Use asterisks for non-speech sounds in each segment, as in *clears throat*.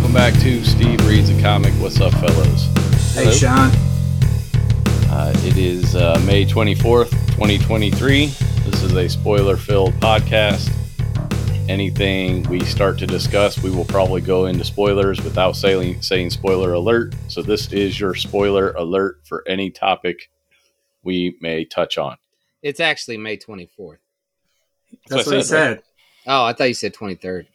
Hey, welcome back to Steve Reads a Comic. What's up, fellows? Hey, Hello. Sean. Uh, it is uh, May 24th, 2023. This is a spoiler filled podcast. Anything we start to discuss, we will probably go into spoilers without saying, saying spoiler alert. So, this is your spoiler alert for any topic we may touch on. It's actually May 24th. That's what I what he said, right? said. Oh, I thought you said 23rd.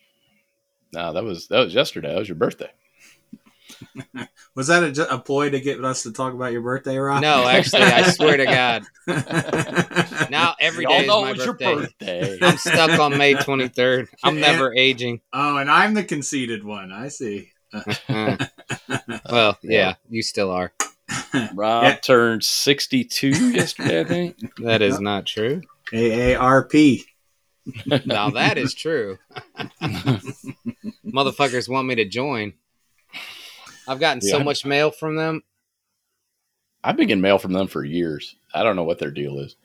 No, that was that was yesterday. That was your birthday. *laughs* Was that a, a ploy to get us to talk about your birthday, Rob? No, actually, I swear to God. *laughs* Now every day is Y'all know my it was your birthday. birthday. *laughs* I'm stuck on May 23rd. I'm never aging. oh, and I'm the conceited one. I see. Mm. Well, yeah, you still are. Rob Yeah. turned 62 yesterday, I think. That is not true. AARP. *laughs* Now that is true. Motherfuckers want me to join. I've gotten so Yeah. much mail from them. I've been getting mail from them for years. I don't know what their deal is.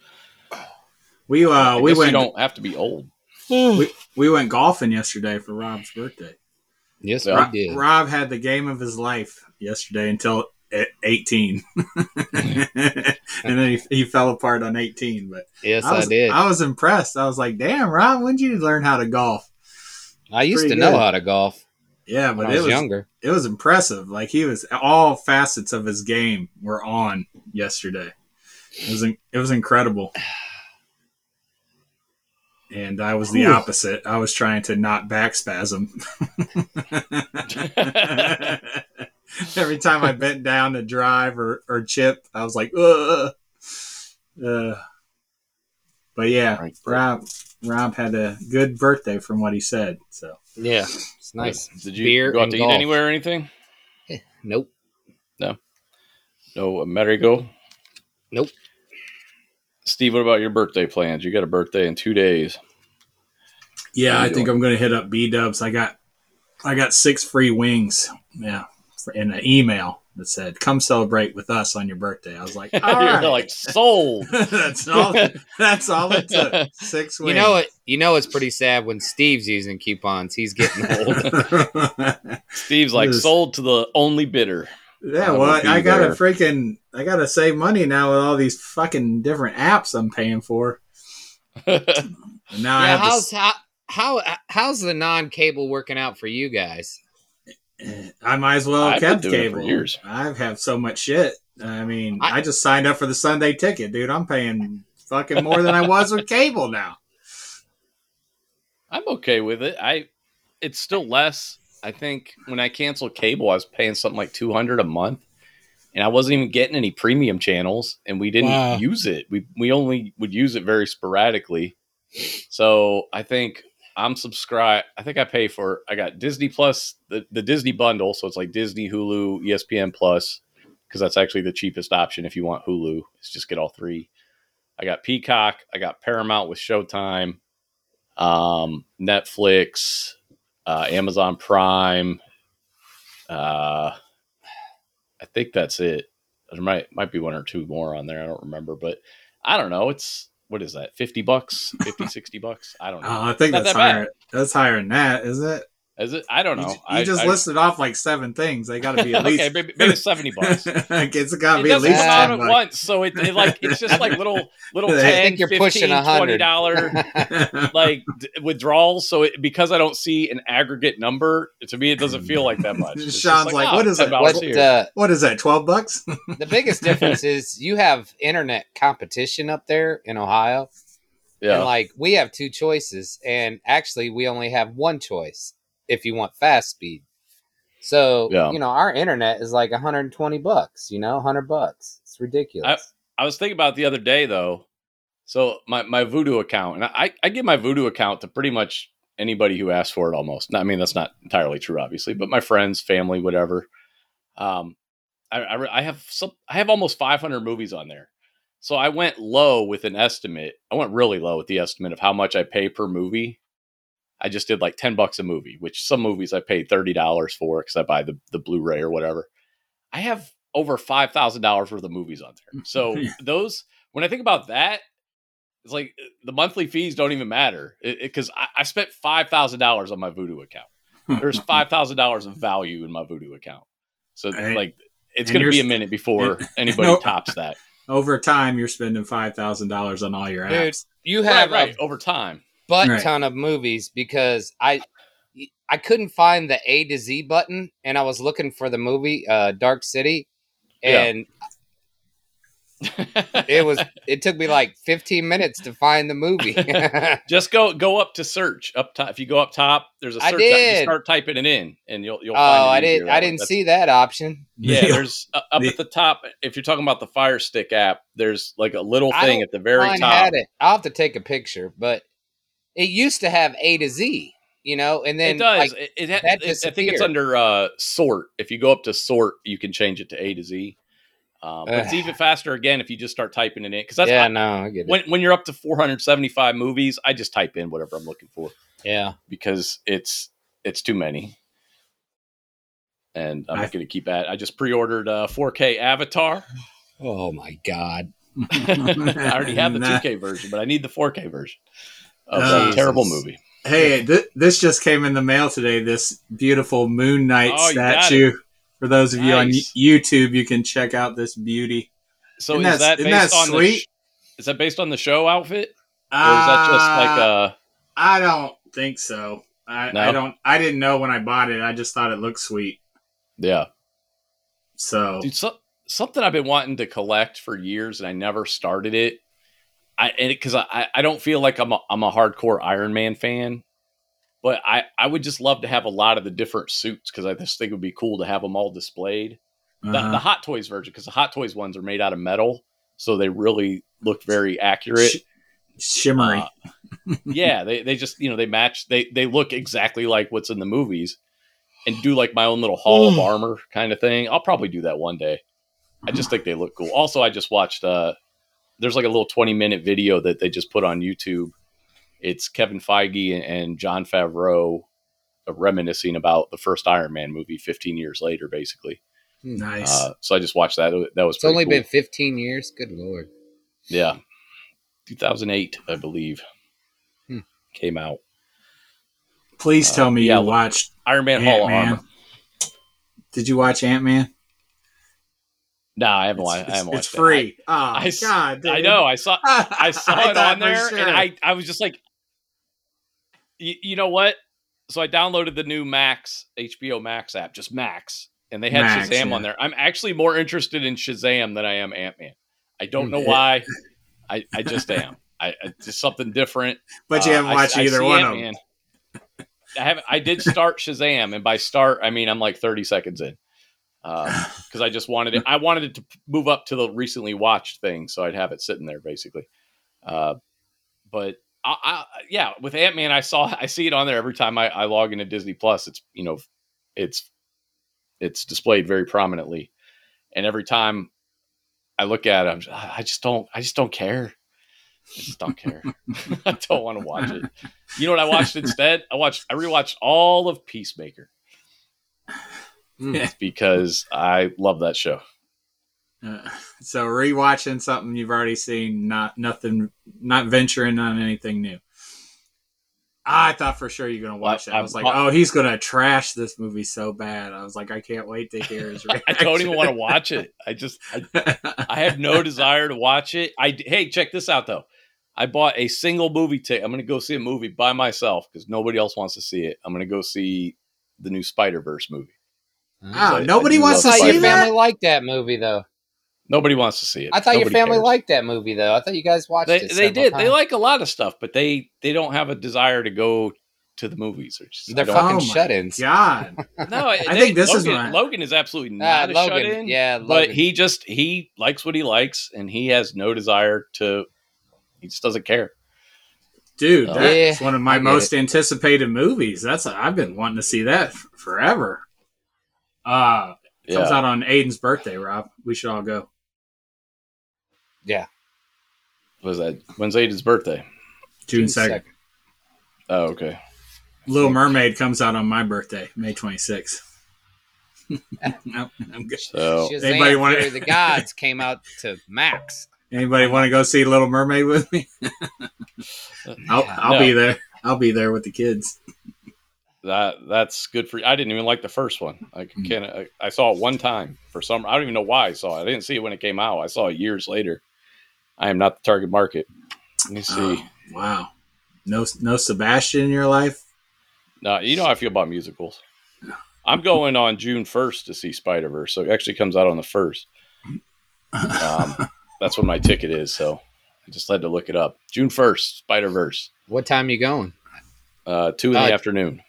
We uh I we guess went you don't have to be old. we, we went golfing yesterday for Rob's birthday. Yes, Yeah. Ro- we did. Rob had the game of his life yesterday until e- 18. *laughs* and then he, he fell apart on 18, but Yes, I I, was, did. I was impressed. I was like, "Damn, Rob, when did you learn how to golf?" I used to pretty know how to golf Yeah, but I it was, was younger. it was impressive. Like he was all facets of his game were on yesterday. It was in- it was incredible. And I was the Whew. opposite. I was trying to not backspasm. *laughs* *laughs* *laughs* Every time I bent down to drive or, or chip, I was like, Ugh. Uh, but yeah, Right. Rob Rob had a good birthday from what he said. So Yeah, it's nice. Did you Beer go out to golf. eat anywhere or anything? Nope. No No Amerigo? Nope. Steve, what about your birthday plans? You got a birthday in two days. Yeah, I you think doing? I'm going to hit up B Dubs. I got, I got six free wings. Yeah, for- in an email that said, "Come celebrate with us on your birthday." I was like, *laughs* "All right." like sold. *laughs* that's all. That's all it took. Six wings. You know what? You know it's pretty sad when Steve's using coupons. He's getting old. *laughs* Steve's like Yes. sold to the only bidder. yeah, well, I gotta there. freaking, I gotta save money now with all these fucking different apps I'm paying for. Now I have how's to, how, how how's the non-cable working out for you guys? S- *clears throat* I might as well have kept cable. years. I have had so much shit. I mean, I, I- just signed up for the Sunday ticket, dude. I'm paying fucking more than I was with cable now. I'm okay with it. I it's still less. I think when I canceled cable, I was paying something like 200 a month. And I wasn't even getting any premium channels and we didn't Wow. use it. We we only would use it very sporadically. So, I think I'm subscribed. I think I pay for I got Disney Plus, the, the Disney bundle, so it's like Disney, Hulu, ESPN Plus because that's actually the cheapest option if you want Hulu. Is just get all three. I got Peacock, I got Paramount with Showtime, um, Netflix, uh, Amazon Prime. Uh, I think that's it. There might might be one or two more on there. I don't remember, but I don't know. It's what is that? 50 bucks, 50, 60 bucks? I don't know. Oh, I think Not that's that bad. higher. That's higher than that, isn't it? Is it? I don't know. you I, just I, listed off like seven things. They got to be *laughs* at okay, least. maybe, maybe 70 bucks. *laughs* it's got to it be at least come out at bucks. once, so it, it like it's just like little *laughs* little I 10, think you're 15, pushing 20 100. dollar like d- withdrawals. So it, because I don't see an aggregate number, to me it doesn't feel like that much. It's just Sean's like, oh, what is $10 it? What uh, what is that? Twelve bucks? the biggest difference is you have internet competition up there in Ohio, yeah, and like we have two choices, and actually we only have one choice if you want fast speed. So Yeah. you know our internet is like 120 bucks. You know, 100 bucks. It's ridiculous. I was thinking about it the other day though. So my my Vudu account, and I I give my Vudu account to pretty much anybody who asks for it. Almost. I mean that's not entirely true, obviously, but my friends, family, whatever. Um, I I, I have some I have almost 500 movies on there. So I went low with an estimate. I went really low with the estimate of how much I pay per movie. I just did like 10 bucks a movie, which some movies I paid $30 for because I buy the, the Blu-ray or whatever. I have over $5,000 worth of movies on there. So *laughs* those, when I think about that, it's like uh, the monthly fees don't even matter because I, I spent $5,000 on my Vudu account. there's *laughs* five thousand dollars of value in my Vudu account. So Right. like it's going to be a minute before and- *laughs* anybody No. tops that. Over time, you're spending five thousand dollars on all your Dude, apps. you Right, have right. a Over time. Butt Right. ton of movies because I I couldn't find the A to Z button and I was looking for the movie uh Dark City Yeah. and it was it took me like 15 minutes to find the movie. *laughs* Just go go up to search up top. If you go up top, there's a search. button. You did. start typing it in, and you'll you'll. oh, find it I didn't I didn't That's- see that option. Yeah, *laughs* there's uh, up at the top. If you're talking about the Fire Stick app, there's like a little thing at the very Mine top. had it. I'll have to take a picture, but it used to have A to Z, you know, and then it does. like, it, it, it- I think it's under uh, sort. If you go up to sort, you can change it to A to Z. Um, but it's even faster again if you just start typing it in. Because that's yeah, I- no, I get it. when when you're up to 475 movies, I just type in whatever I'm looking for yeah. because it's it's too many. And I'm I- not going to keep at. I just pre-ordered uh, 4K Avatar. Oh my god. *laughs* I already have the *laughs* 2K version, but I need the 4K version of Oh, that terrible movie. Hey, th- this just came in the mail today. This beautiful Moon Knight Oh, you statue. For those of you on YouTube, you can check out this beauty. So Isn't is that- that isn't based that on the sweet? sh- is that based on the show outfit, or is that just like Uh, uh don't think so. I, No? I don't. I didn't know when I bought it. I just thought it looked sweet. yeah, So dude? So, something I've been wanting to collect for years, and I never started it. I and because I I don't feel like I'm a, I'm a hardcore Iron Man fan, but I I would just love to have a lot of the different suits because I just think it would be cool to have them all displayed. The, uh-huh. the Hot Toys version, because the Hot Toys ones are made out of metal, so they really look very accurate. Sh- shimmery. Uh, yeah, they, they just you know they match they they look exactly like what's in the movies, and do like my own little Hall of Armor kind of thing. I'll probably do that one day. I just think they look cool. Also, I just watched uh there's like a little 20 minute video that they just put on YouTube. It's Kevin Feige and, and Jon Favreau uh, reminiscing about the first Iron Man movie 15 years later, basically. nice. Uh, so I just watched that. That was It's only pretty been 15 years. Good lord. yeah, 2008, I believe, Hmm. came out. Please uh, tell me yeah, you watched Iron Man Hall of Armor. Did you watch Ant Man? No, I haven't It's, watched. I haven't it's watched. free. Oh I God! I, I know. I saw. *laughs* I saw it on there, sure. and I I was just like, you, you know what? So I downloaded the new Max HBO Max app, just Max, and they had Max, Shazam yeah. on there. I'm actually more interested in Shazam than I am Ant Man. I don't know why. *laughs* I I just am. I it's just something different. but you Uh, haven't I- watched I either one of Ant-Man. them. I haven't. I did start Shazam, and by start I mean I'm like 30 seconds in, *laughs* because I just wanted it. I wanted it to move up to the recently watched thing, so I'd have it sitting there basically. Uh, but I, I, yeah, with Ant Man, I saw I see it on there every time I, I log into Disney Plus. It's you know, it's it's displayed very prominently, and every time I look at it, I'm just, I just don't I just don't care. I just don't care. *laughs* I don't want to watch it. You know what I watched *laughs* instead? I watched I rewatched all of Peacemaker Yeah. because I love that show. Uh, so rewatching something you've already seen, not nothing, not venturing on anything new. I thought for sure you're gonna watch it. I I- was like, I- oh, he's gonna trash this movie so bad. I was like, I can't wait to hear his reaction. *laughs* I don't even want to watch it. I just I, I have no *laughs* desire to watch it. I hey, check this out though. I bought a single movie ticket. I'm going to go see a movie by myself because nobody else wants to see it. I'm going to go see the new Spider Verse movie. Oh, I- nobody I wants I to see your Spider-Man. family that. liked that movie, though. Nobody wants to see it. I thought your family cares. liked that movie, though. I thought you guys watched They, it. they several did. They like a lot of stuff, but they they don't have a desire to go to the movies. Or just, They're fucking Oh shut-ins. God, *laughs* no. I think this is Logan, Logan is absolutely Ah, not a Logan. shut in. Yeah, but he just he likes what he likes, and he has no desire to. He just doesn't care. dude, Oh. that's Yeah, one of my get most anticipated movies. That's I've been wanting to see that f- forever. Uh Yeah. comes out on Aiden's birthday. Rob, we should all go. yeah. was that when's Aiden's birthday? June second. Oh, okay. Little Mermaid comes out on my birthday, May twenty sixth. *laughs* no, I'm good. So Anybody wanna- the Gods came out to Max. Anybody want to go see Little Mermaid with me? *laughs* I'll, I'll No. be there. I'll be there with the kids. That that's good for you. I didn't even like the first one. I Mm. can't. I, I saw it one time for some. I don't even know why I saw it. I didn't see it when it came out. I saw it years later. I am not the target market. Let me see. Oh, wow. No, no Sebastian in your life. No, you know how I feel about musicals. I'm going on June 1st to see Spider Verse, so it actually comes out on the first. Um, *laughs* that's when my ticket is. So I just had to look it up. June 1st, Spider Verse, What time are you going? uh, two in the Uh, afternoon.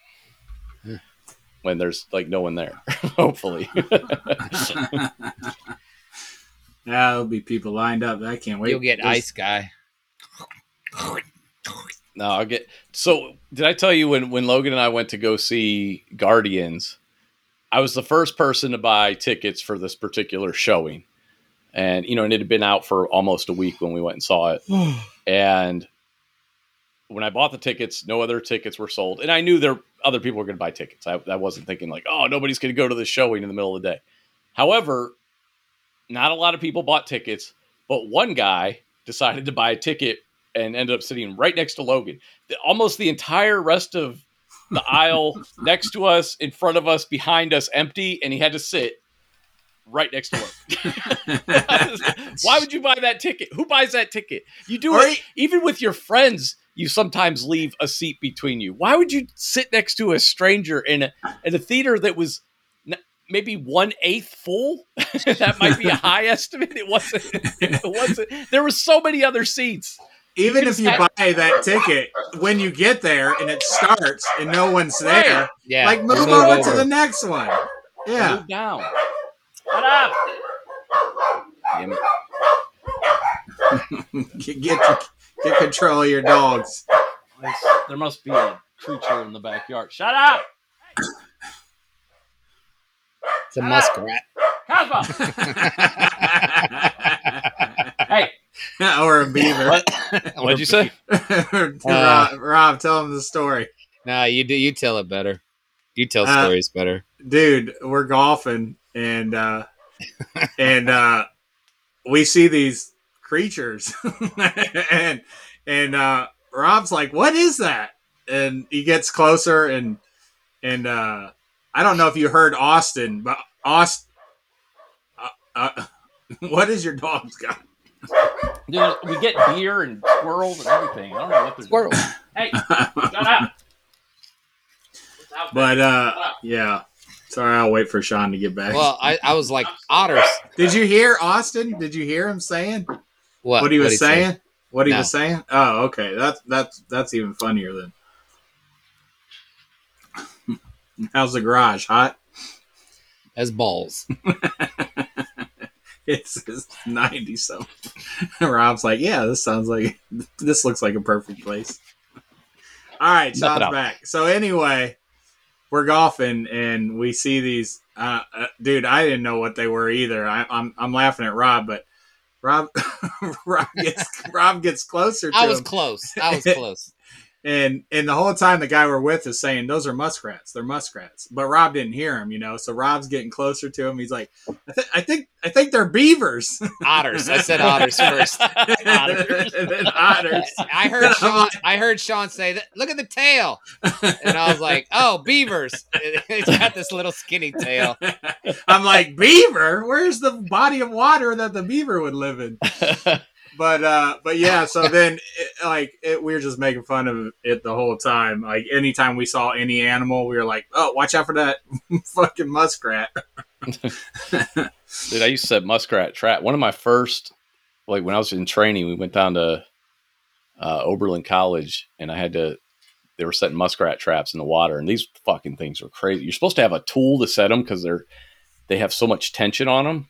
When there's like no one there, *laughs* hopefully. *laughs* yeah, there'll be people lined up. I can't wait. You'll get There's- ice guy. No, I'll get. So, did I tell you when when Logan and I went to go see Guardians? I was the first person to buy tickets for this particular showing, and you know, and it had been out for almost a week when we went and saw it. *sighs* and when I bought the tickets, no other tickets were sold, and I knew there other people were going to buy tickets. I, I wasn't thinking like, oh, nobody's going to go to the showing in the middle of the day. However, not a lot of people bought tickets, but one guy decided to buy a ticket and ended up sitting right next to Logan. The- almost the entire rest of the aisle *laughs* next to us, in front of us, behind us, empty, and he had to sit right next to Logan. *laughs* *laughs* Why would you buy that ticket? Who buys that ticket? You do Or it even with your friends. You sometimes leave a seat between you. Why would you sit next to a stranger in a in a theater that was n- maybe one eighth full? *laughs* that might be a *laughs* high estimate. It wasn't. It wasn't. There were so many other seats. Even You if you sta- buy that ticket, when you get there and it starts and no one's there, Yeah. like move, move over, to the next one. Yeah. Move down. Shut up. Damn. *laughs* Get, get get control of your dogs. There must be a creature in the backyard. Shut up, It's a muskrat. Cosmo. *laughs* hey, *laughs* or a beaver. what'd you say? *laughs* Rob, Rob, tell him the story. No, you do. You tell it better. You tell Uh, stories better. dude, we're golfing and uh and uh we see these creatures *laughs* and and uh Rob's like, "What is that?" And he gets closer and and uh I don't know if you heard Austin, but Austin uh, uh, *laughs* what is your dog's got? Dude, we get deer and squirrels and everything. I don't know what they're Squirrel. doing. Hey, shut up. *laughs* but uh yeah. Sorry, I'll wait for Sean to get back. Well, I, I was like otters. Did you hear Austin? Did you hear him saying? What? what he was what'd say? saying? What he No. was saying? Oh, okay. That's that's that's even funnier then. *laughs* How's the garage? Hot? As balls. *laughs* It's, it's ninety something. *laughs* Rob's like, yeah, this sounds like this looks like a perfect place. All right, Sean's back. So anyway, we're golfing and we see these. Uh, uh, dude, I didn't know what they were either. I, I'm I'm laughing at Rob, but Rob *laughs* Rob gets Rob gets closer to I was him. close. I was *laughs* close. And and the whole time the guy we're with is saying those are muskrats. They're muskrats. But Rob didn't hear him, you know. So Rob's getting closer to him. He's like, I, th- I think I think they're beavers. *laughs* Otters. I said otters first. Otters. *laughs* *laughs* and then otters. I heard Sean. I heard Sean say that. Look at the tail, and I was like, "Oh, beavers!" It's got this little skinny tail. I'm like, beaver? Where's the body of water that the beaver would live in? But uh, but yeah. So *laughs* then, it, like, it, we were just making fun of it the whole time. Like, anytime we saw any animal, we were like, oh, watch out for that *laughs* fucking muskrat. Dude, I used to set muskrat trap. One of my first, like when I was in training, we went down to uh, Oberlin College, and I had to. They were setting muskrat traps in the water, and these fucking things were crazy. You're supposed to have a tool to set them because they're they have so much tension on them.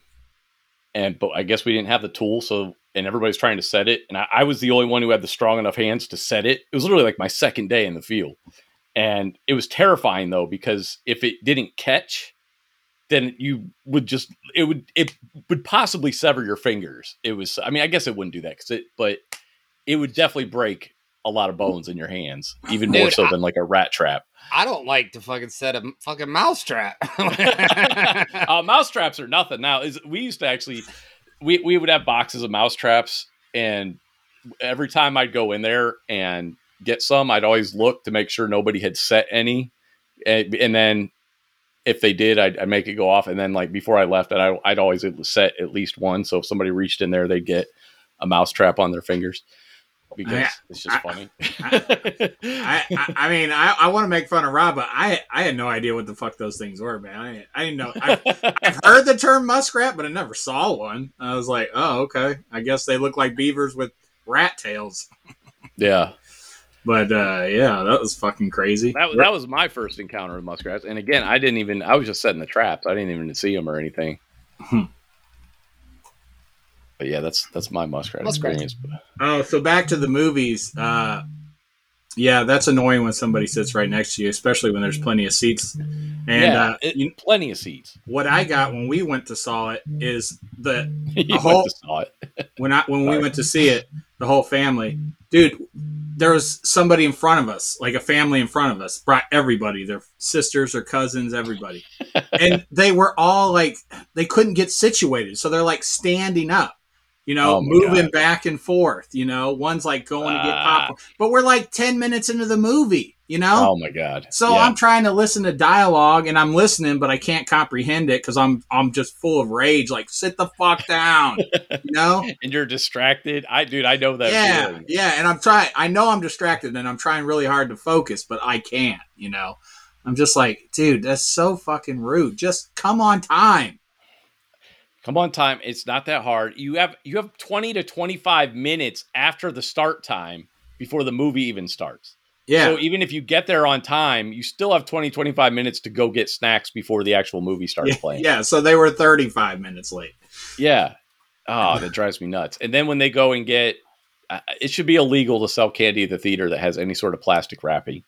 And but I guess we didn't have the tool, so and everybody's trying to set it, and I, I was the only one who had the strong enough hands to set it. It was literally like my second day in the field, and it was terrifying though because if it didn't catch, then you would just it would it would possibly sever your fingers. It was I mean I guess it wouldn't do that because it but it would definitely break a lot of bones in your hands, even more so I- than like a rat trap. I don't like to fucking set a fucking mouse trap. *laughs* uh, mouse traps are nothing now. Is we used to actually we we would have boxes of mouse traps, and every time I'd go in there and get some, I'd always look to make sure nobody had set any. and, and then if they did, I'd, I'd make it go off, and then like before I left, I, I'd always set at least one. So if somebody reached in there, they'd get a mouse trap on their fingers because I- it's just I- funny. I, I, I mean, I, I want to make fun of Rob, but I, I had no idea what the fuck those things were, man. I, I didn't know. I, I've *laughs* heard the term muskrat, but I never saw one. I was like, oh, okay. I guess they look like beavers with rat tails. yeah, But uh, yeah, that was fucking crazy. that, was- that was my first encounter with muskrats, and again, I didn't even. I was just setting the traps. I didn't even see them or anything. But yeah, that's that's my muskrat Muskrats. experience. Oh, so back to the movies. Uh, yeah, that's annoying when somebody sits right next to you, especially when there's plenty of seats. And yeah, uh, it- you, plenty of seats. what I got when we went to saw it is the *laughs* you went whole- to saw it. *laughs* when I when we went to see it, the whole family, dude. There was somebody in front of us, like a family in front of us, brought everybody, their sisters or cousins, everybody, *laughs* and they were all like, they couldn't get situated, so they're like standing up, you know, Oh moving God. back and forth, you know. One's like going to get Ah. popcorn, but we're like ten minutes into the movie, you know. Oh my god! So Yeah. I'm trying to listen to dialogue and I'm listening, but I can't comprehend it because I'm I'm just full of rage. Like, sit the fuck down, *laughs* you know? and you're distracted. I dude, I know that yeah, feeling. yeah. And I'm trying. I know I'm distracted and I'm trying really hard to focus, but I can't. You know, I'm just like, dude, that's so fucking rude. Just come on time. Come on, time. It's not that hard. You have you have 20 to 25 minutes after the start time before the movie even starts. Yeah, So even if you get there on time, you still have 20 25 minutes to go get snacks before the actual movie starts yeah, playing. yeah. So they were 35 minutes late. Yeah. Oh, that drives me nuts. And then when they go and get uh, it should be illegal to sell candy at the theater that has any sort of plastic wrapping.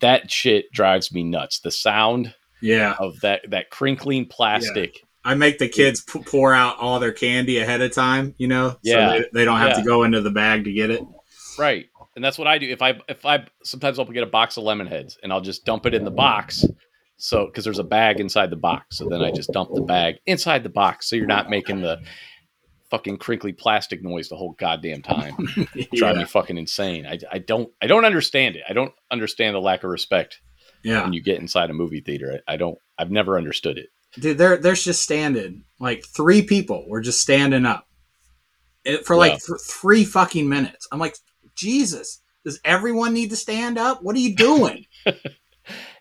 That shit drives me nuts. The sound Yeah, of that that crinkling plastic. I make the kids p- pour out all their candy ahead of time. You know, Yeah. so they, they don't have Yeah. to go into the bag to get it. Right. And that's what I do. If I if I sometimes I'll get a box of lemon heads and I'll just dump it in the box. So because there's a bag inside the box. So then I just dump the bag inside the box. So you're not making the fucking crinkly plastic noise the whole goddamn time. *laughs* Drive yeah, me fucking insane. I, I don't I don't understand it. I don't understand the lack of respect yeah. when you get inside a movie theater. I, I don't I've never understood it. Dude they're they're just standing like three people were just standing up it, for like Yeah. th- three fucking minutes i'm like jesus does everyone need to stand up what are you doing *laughs*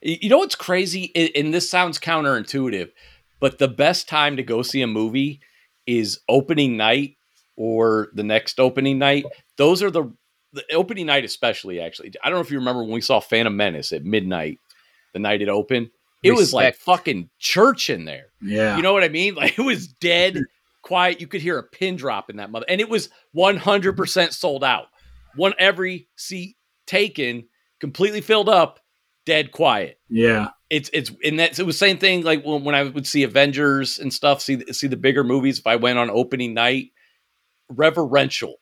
You know what's crazy? And this sounds counterintuitive, but the best time to go see a movie is opening night or the next opening night. Those are the, the opening night, especially. Actually, I don't know if you remember when we saw Phantom Menace at midnight, the night it opened. It was like fucking church in there. yeah You know what I mean? *laughs* Like it was dead *laughs* quiet. You could hear a pin drop in that mother, and it was one hundred percent sold out. One every seat taken, completely filled up, dead quiet. yeah It's it's and that's it was same thing like when, when I would see Avengers and stuff, see the- see the bigger movies. If I went on opening night, reverential.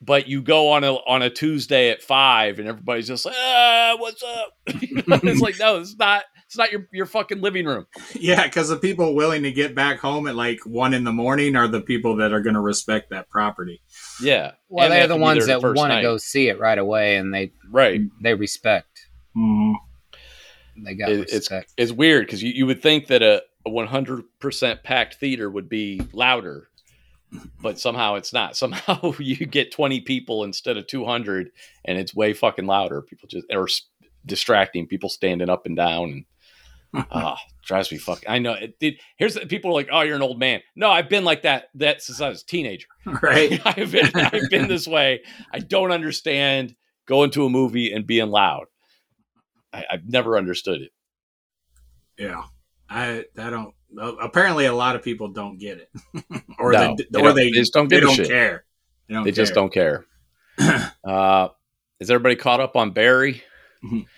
But you go on a on a Tuesday at five, and everybody's just like, "Ah, what's up?" You *laughs* know, it's like, no, it's not. It's not your your fucking living room. yeah because the people willing to get back home at like one in the morning are the people that are going to respect that property Yeah. Well, And they they're have the ones that the want to go see it right away, and they Right. they respect. Mhm. They got It- it's respect. it's weird because you, you would think that a, a 100% packed theater would be louder, but somehow it's not. *laughs* Somehow you get 20 people instead of 200, and it's way fucking louder. People just or s- distracting people standing up and down and ah drives me fucking. I know. It, it, here's the, people are like, oh, you're an old man. No, I've been like that that since I was a teenager. *laughs* right *laughs* I've been I've been this way. I don't understand going to a movie and being loud. I, I've never understood it. yeah i i don't apparently a lot of people don't get it *laughs* or No, they, they or they, they just don't they don't care they don't they just don't care. *clears throat* uh, is everybody caught up on Barry?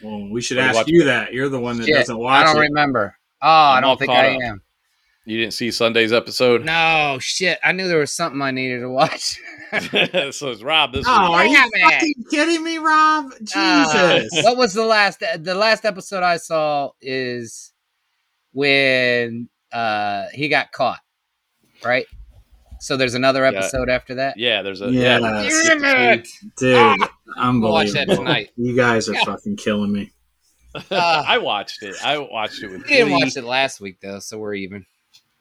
Well we should Are you ask you that you're the one that Shit, doesn't watch I don't it remember. Oh, I I'm all don't think caught I up. am. You didn't see Sunday's episode? No shit. I knew there was something I needed to watch. *laughs* *laughs* so it's Rob this Oh, are you Damn it. fucking kidding me, Rob? Uh, Jesus. what was the last? The last episode I saw is when uh he got caught, right? So there's another Yeah. episode after that. Yeah, there's a yeah. Yes. Damn it. Dude, Ah, unbelievable. watch that tonight. You guys are fucking killing me. *laughs* I watched it. I watched it with. We didn't Glee. watch it last week though, so we're even.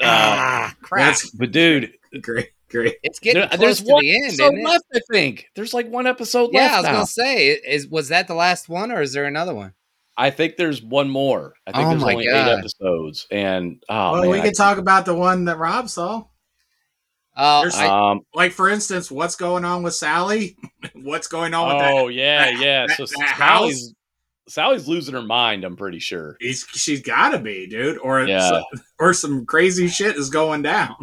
Uh, ah, crap! That's but dude, great, great. it's getting there- close there's to one the end, episode isn't it? I think there's like one episode Yeah, left. Yeah, I was now. gonna say, is was that the last one, or is there another one? I think there's one more. I think Oh there's my only God. eight episodes, and oh well, man, we I- talk about the one that Rob saw. Oh, There's- I- um, Like, for instance, what's going on with Sally? *laughs* what's going on with that? oh yeah, that- yeah. that- So that Sally's Sally's losing her mind. I'm pretty sure. He's, she's got to be, dude, or Yeah. some, or some crazy shit is going down.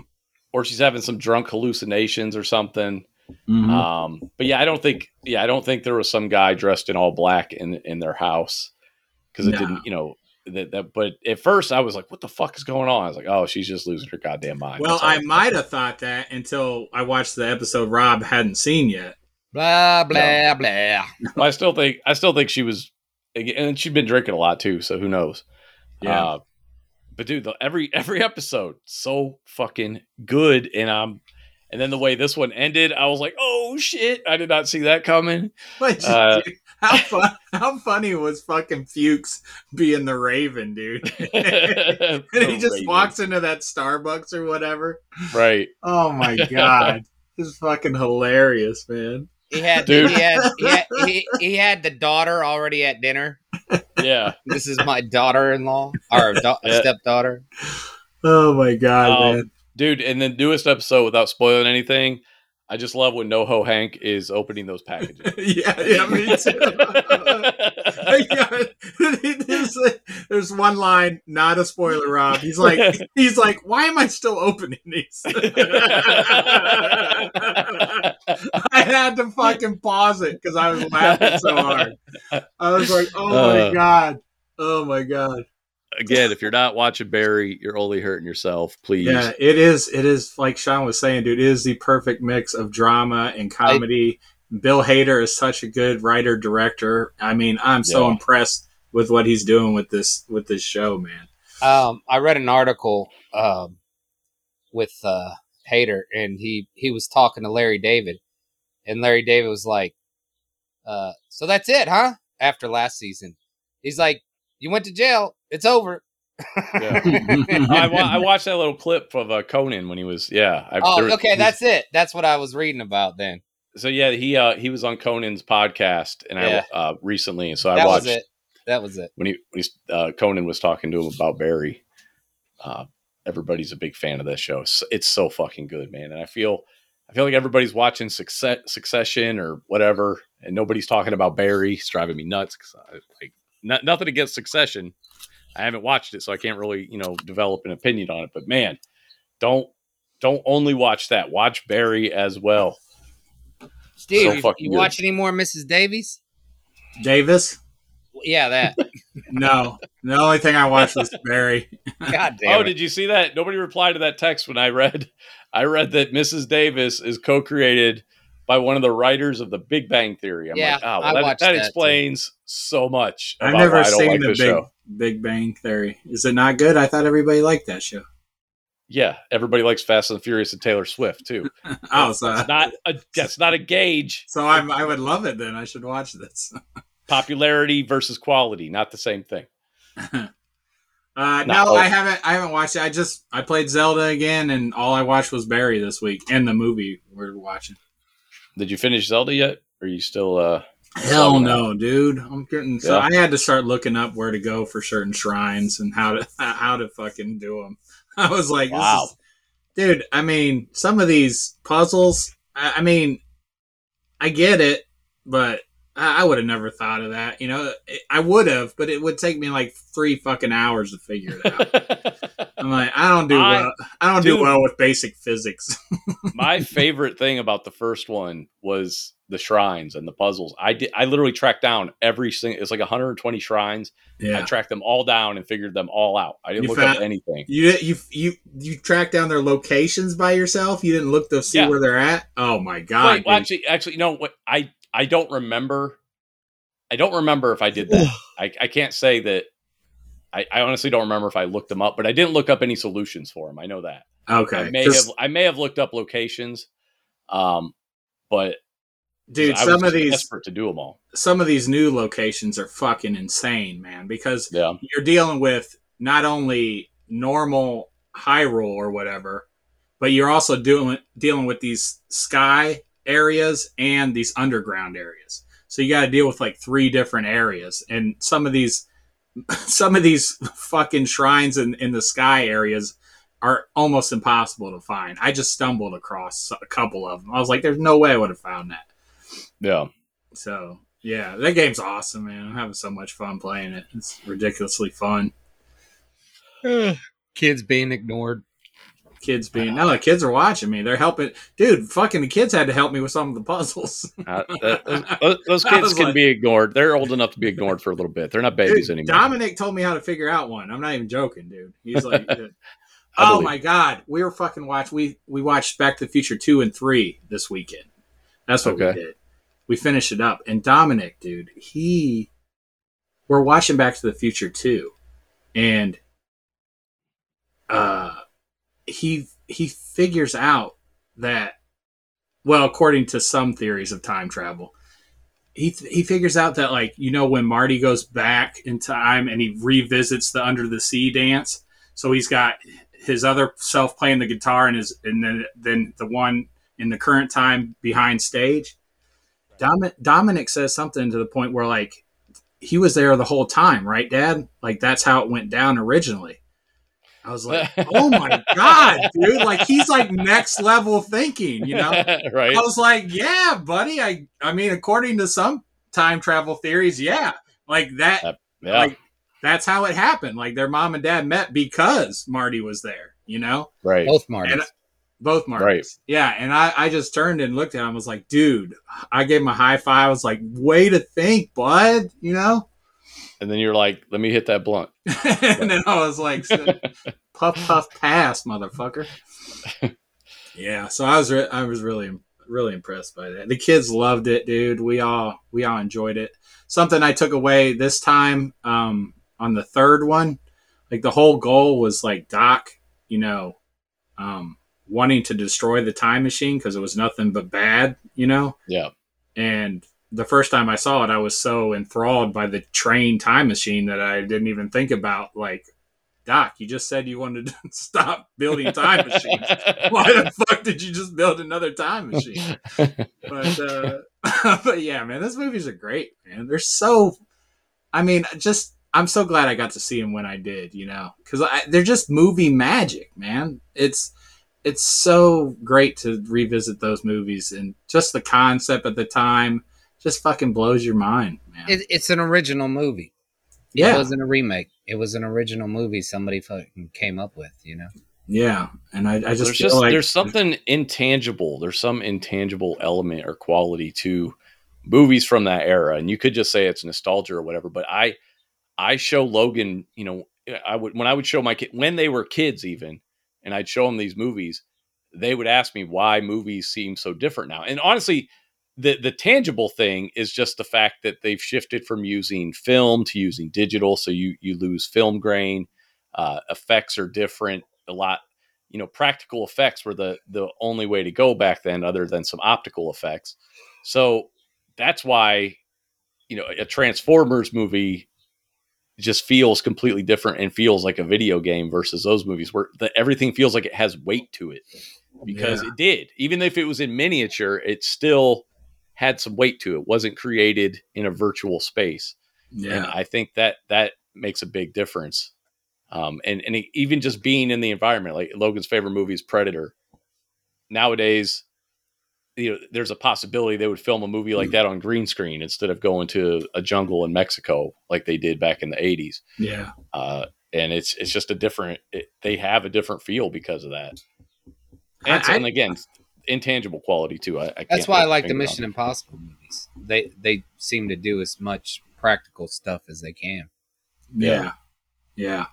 Or she's having some drunk hallucinations or something. Mm-hmm. Um, but yeah, I don't think yeah, I don't think there was some guy dressed in all black in in their house because it No. didn't, you know. That, that, but at first I was like, "What the fuck is going on?" I was like, "Oh, she's just losing her goddamn mind." well, I might have thought that until I watched the episode Rob hadn't seen yet. blah blah blah. Well, I still think I still think she was, and she'd been drinking a lot too. So who knows? Yeah. Uh, but dude, the, every every episode so fucking good, and I'm. and then the way this one ended, I was like, oh shit, I did not see that coming. But Uh, dude, how fun, how funny was fucking Fuches being the Raven, dude? *laughs* *laughs* and he just walks into that Starbucks or whatever. right. Oh my *laughs* god, this is fucking hilarious, man. He had, Dude. he had he had he, he had the daughter already at dinner. Yeah. This is my daughter-in-law or da- Yeah. stepdaughter. Oh my god, Um, man. Dude, and the newest episode, without spoiling anything, I just love when NoHo Hank is opening those packages. *laughs* yeah, yeah, me too. *laughs* *laughs* there's, there's one line, not a spoiler, Rob. He's like, he's like, why am I still opening these? I had to fucking pause it because I was laughing so hard. I was like, oh my Uh. god, oh my god. Again, if you're not watching Barry, you're only hurting yourself. Please. Yeah, it is. It is like Sean was saying, dude. It is the perfect mix of drama and comedy. Bill Hader is such a good writer director. I mean, I'm so Yeah. impressed with what he's doing with this with this show, man. Um, I read an article um, with uh, Hader, and he he was talking to Larry David, and Larry David was like, uh, "So that's it, huh?" After last season, he's like, "You went to jail. It's over." Yeah. *laughs* *laughs* I, wa- I watched that little clip of uh, Conan when he was, yeah. I, oh, there- okay, was- that's it. That's what I was reading about then. so yeah. He uh he was on Conan's podcast and Yeah. I uh recently, and so I that watched was it. That was it. when he when he uh, Conan was talking to him about Barry. Uh, everybody's a big fan of this show. It's, it's so fucking good, man. And I feel I feel like everybody's watching Success, Succession or whatever, and nobody's talking about Barry. It's driving me nuts. 'cause I, like no- nothing against Succession. I haven't watched it, so I can't really you know develop an opinion on it. But man, don't don't only watch that. Watch Barry as well. Steve, So you- you good. watch any more Mrs. Davies? Davis? Yeah, that. *laughs* No, the only thing I watched was Barry. God *laughs* oh, damn oh, it. did you see that? Nobody replied to that text when I read. I read that Mrs. Davis is co-created by one of the writers of The Big Bang Theory. I'm Yeah, like, oh, I well, that, watched that that, too. explains so much. I've never why I don't seen like the big show. Big Bang Theory. Is it not good? I thought everybody liked that show. Yeah, everybody likes Fast and the Furious and Taylor Swift too. *laughs* Oh, so It's not a that's not a gauge. so I'm, I would love it. Then I should watch this. *laughs* Popularity versus quality, not the same thing. *laughs* Uh, No. no, I haven't. I haven't watched it. I just I played Zelda again, and all I watched was Barry this week and the movie we're watching. Did you finish Zelda yet? Or are you still uh Hell no, dude! I'm getting so Yeah. I had to start looking up where to go for certain shrines and how to *laughs* how to fucking do them. *laughs* I was like, this Wow. is- dude. I mean, some of these puzzles. I, I mean, I get it, but I, I would have never thought of that. You know, I would have, but it would take me like three fucking hours to figure it out. *laughs* I'm like, I don't do I- well. I don't do well with basic physics. *laughs* My favorite thing about the first one was the shrines and the puzzles. I did I literally tracked down every single it's like 120 shrines. Yeah. I tracked them all down and figured them all out. I didn't You look found- up anything. you you you you tracked down their locations by yourself. You didn't look to see Yeah. where they're at. Oh my god! Wait, well, actually, actually, you know what? I I don't remember. I don't remember if I did that. *sighs* I, I can't say that. I, I honestly don't remember if I looked them up, but I didn't look up any solutions for them. I know that. okay, I may have I may have looked up locations, um, but dude, some of these desperate to do them all. some of these new locations are fucking insane, man. Because Yeah, you're dealing with not only normal Hyrule or whatever, but you're also doing dealing with these sky areas and these underground areas. So you got to deal with like three different areas, and some of these, *laughs* some of these fucking shrines in in the sky areas are almost impossible to find. I just stumbled across a couple of them. I was like, "There's no way I would have found that." yeah. So yeah, that game's awesome, man. I'm having so much fun playing it. It's ridiculously fun. Eh, kids being ignored. Kids being no, the kids are watching me. They're helping, dude. Fucking the kids had to help me with some of the puzzles. *laughs* Uh, that- *laughs* those, those kids can like- be ignored. They're old enough to be ignored for a little bit. They're not babies Dude, anymore. Dominic told me how to figure out one. I'm not even joking, dude. He's like, *laughs* oh believe my god, we were fucking watch. We we watched Back to the Future two and three this weekend. That's what Okay. we did. We finished it up, and Dominic, dude, he we're watching Back to the Future two, and uh, he he figures out that well, according to some theories of time travel, he he figures out that like you know when Marty goes back in time and he revisits the Under the Sea dance, so he's got his other self playing the guitar and his and then then the one in the current time behind stage. Domin- Dominic says something to the point where like he was there the whole time, right, Dad? Like that's how it went down originally. I was like, oh my god, dude! Like he's like next level thinking, you know. *laughs* right? I was like, yeah, buddy. I I mean, according to some time travel theories, yeah, like that. Yeah, Like that's how it happened. Like their mom and dad met because Marty was there. You know, right. Both Martys. And- both Martys. Right. Yeah, and I I just turned and looked at him. I was like, dude. I gave him a high five. I was like, way to think, bud. You know. And then you're like, let me hit that blunt. *laughs* and then I was like, *laughs* puff puff pass, motherfucker. *laughs* yeah, so I was re- I was really really impressed by that. The kids loved it, dude. We all we all enjoyed it. Something I took away this time um, on the third one, like the whole goal was like Doc, you know, um, wanting to destroy the time machine because it was nothing but bad, you know. Yeah. And the first time I saw it, I was so enthralled by the train time machine that I didn't even think about like, Doc, you just said you wanted to *laughs* stop building time machines. Why the *laughs* fuck did you just build another time machine? But uh, *laughs* but yeah, man, those movies are great, man. They're so. I mean, just I'm so glad I got to see them when I did, you know, because they're just movie magic, man. It's it's so great to revisit those movies and just the concept at the time just fucking blows your mind, man. It, it's an original movie. Yeah, it wasn't a remake. It was an original movie somebody fucking came up with, you know? yeah, and I, I just there's feel just like there's something intangible. There's some intangible element or quality to movies from that era, and you could just say it's nostalgia or whatever. But I, I show Logan, you know, I would when I would show my kid when they were kids even, and I'd show them these movies, they would ask me why movies seem so different now. And honestly, the the tangible thing is just the fact that they've shifted from using film to using digital, so you you lose film grain. Uh, effects are different a lot you know practical effects were the the only way to go back then other than some optical effects so that's why you know a transformers movie just feels completely different and feels like a video game versus those movies where the, everything feels like it has weight to it because Yeah. it did even if it was in miniature it still had some weight to it. wasn't created in a virtual space and yeah, I think that that makes a big difference. Um, and and even just being in the environment, like Logan's favorite movie is Predator. Nowadays, you know, there's a possibility they would film a movie like that on green screen instead of going to a jungle in Mexico like they did back in the '80s. yeah, Uh, and it's it's just a different. It, they have a different feel because of that. And, I- and again, intangible quality too. I, I can't That's why I like the finger on Mission it. Impossible movies. They they seem to do as much practical stuff as they can. yeah, yeah.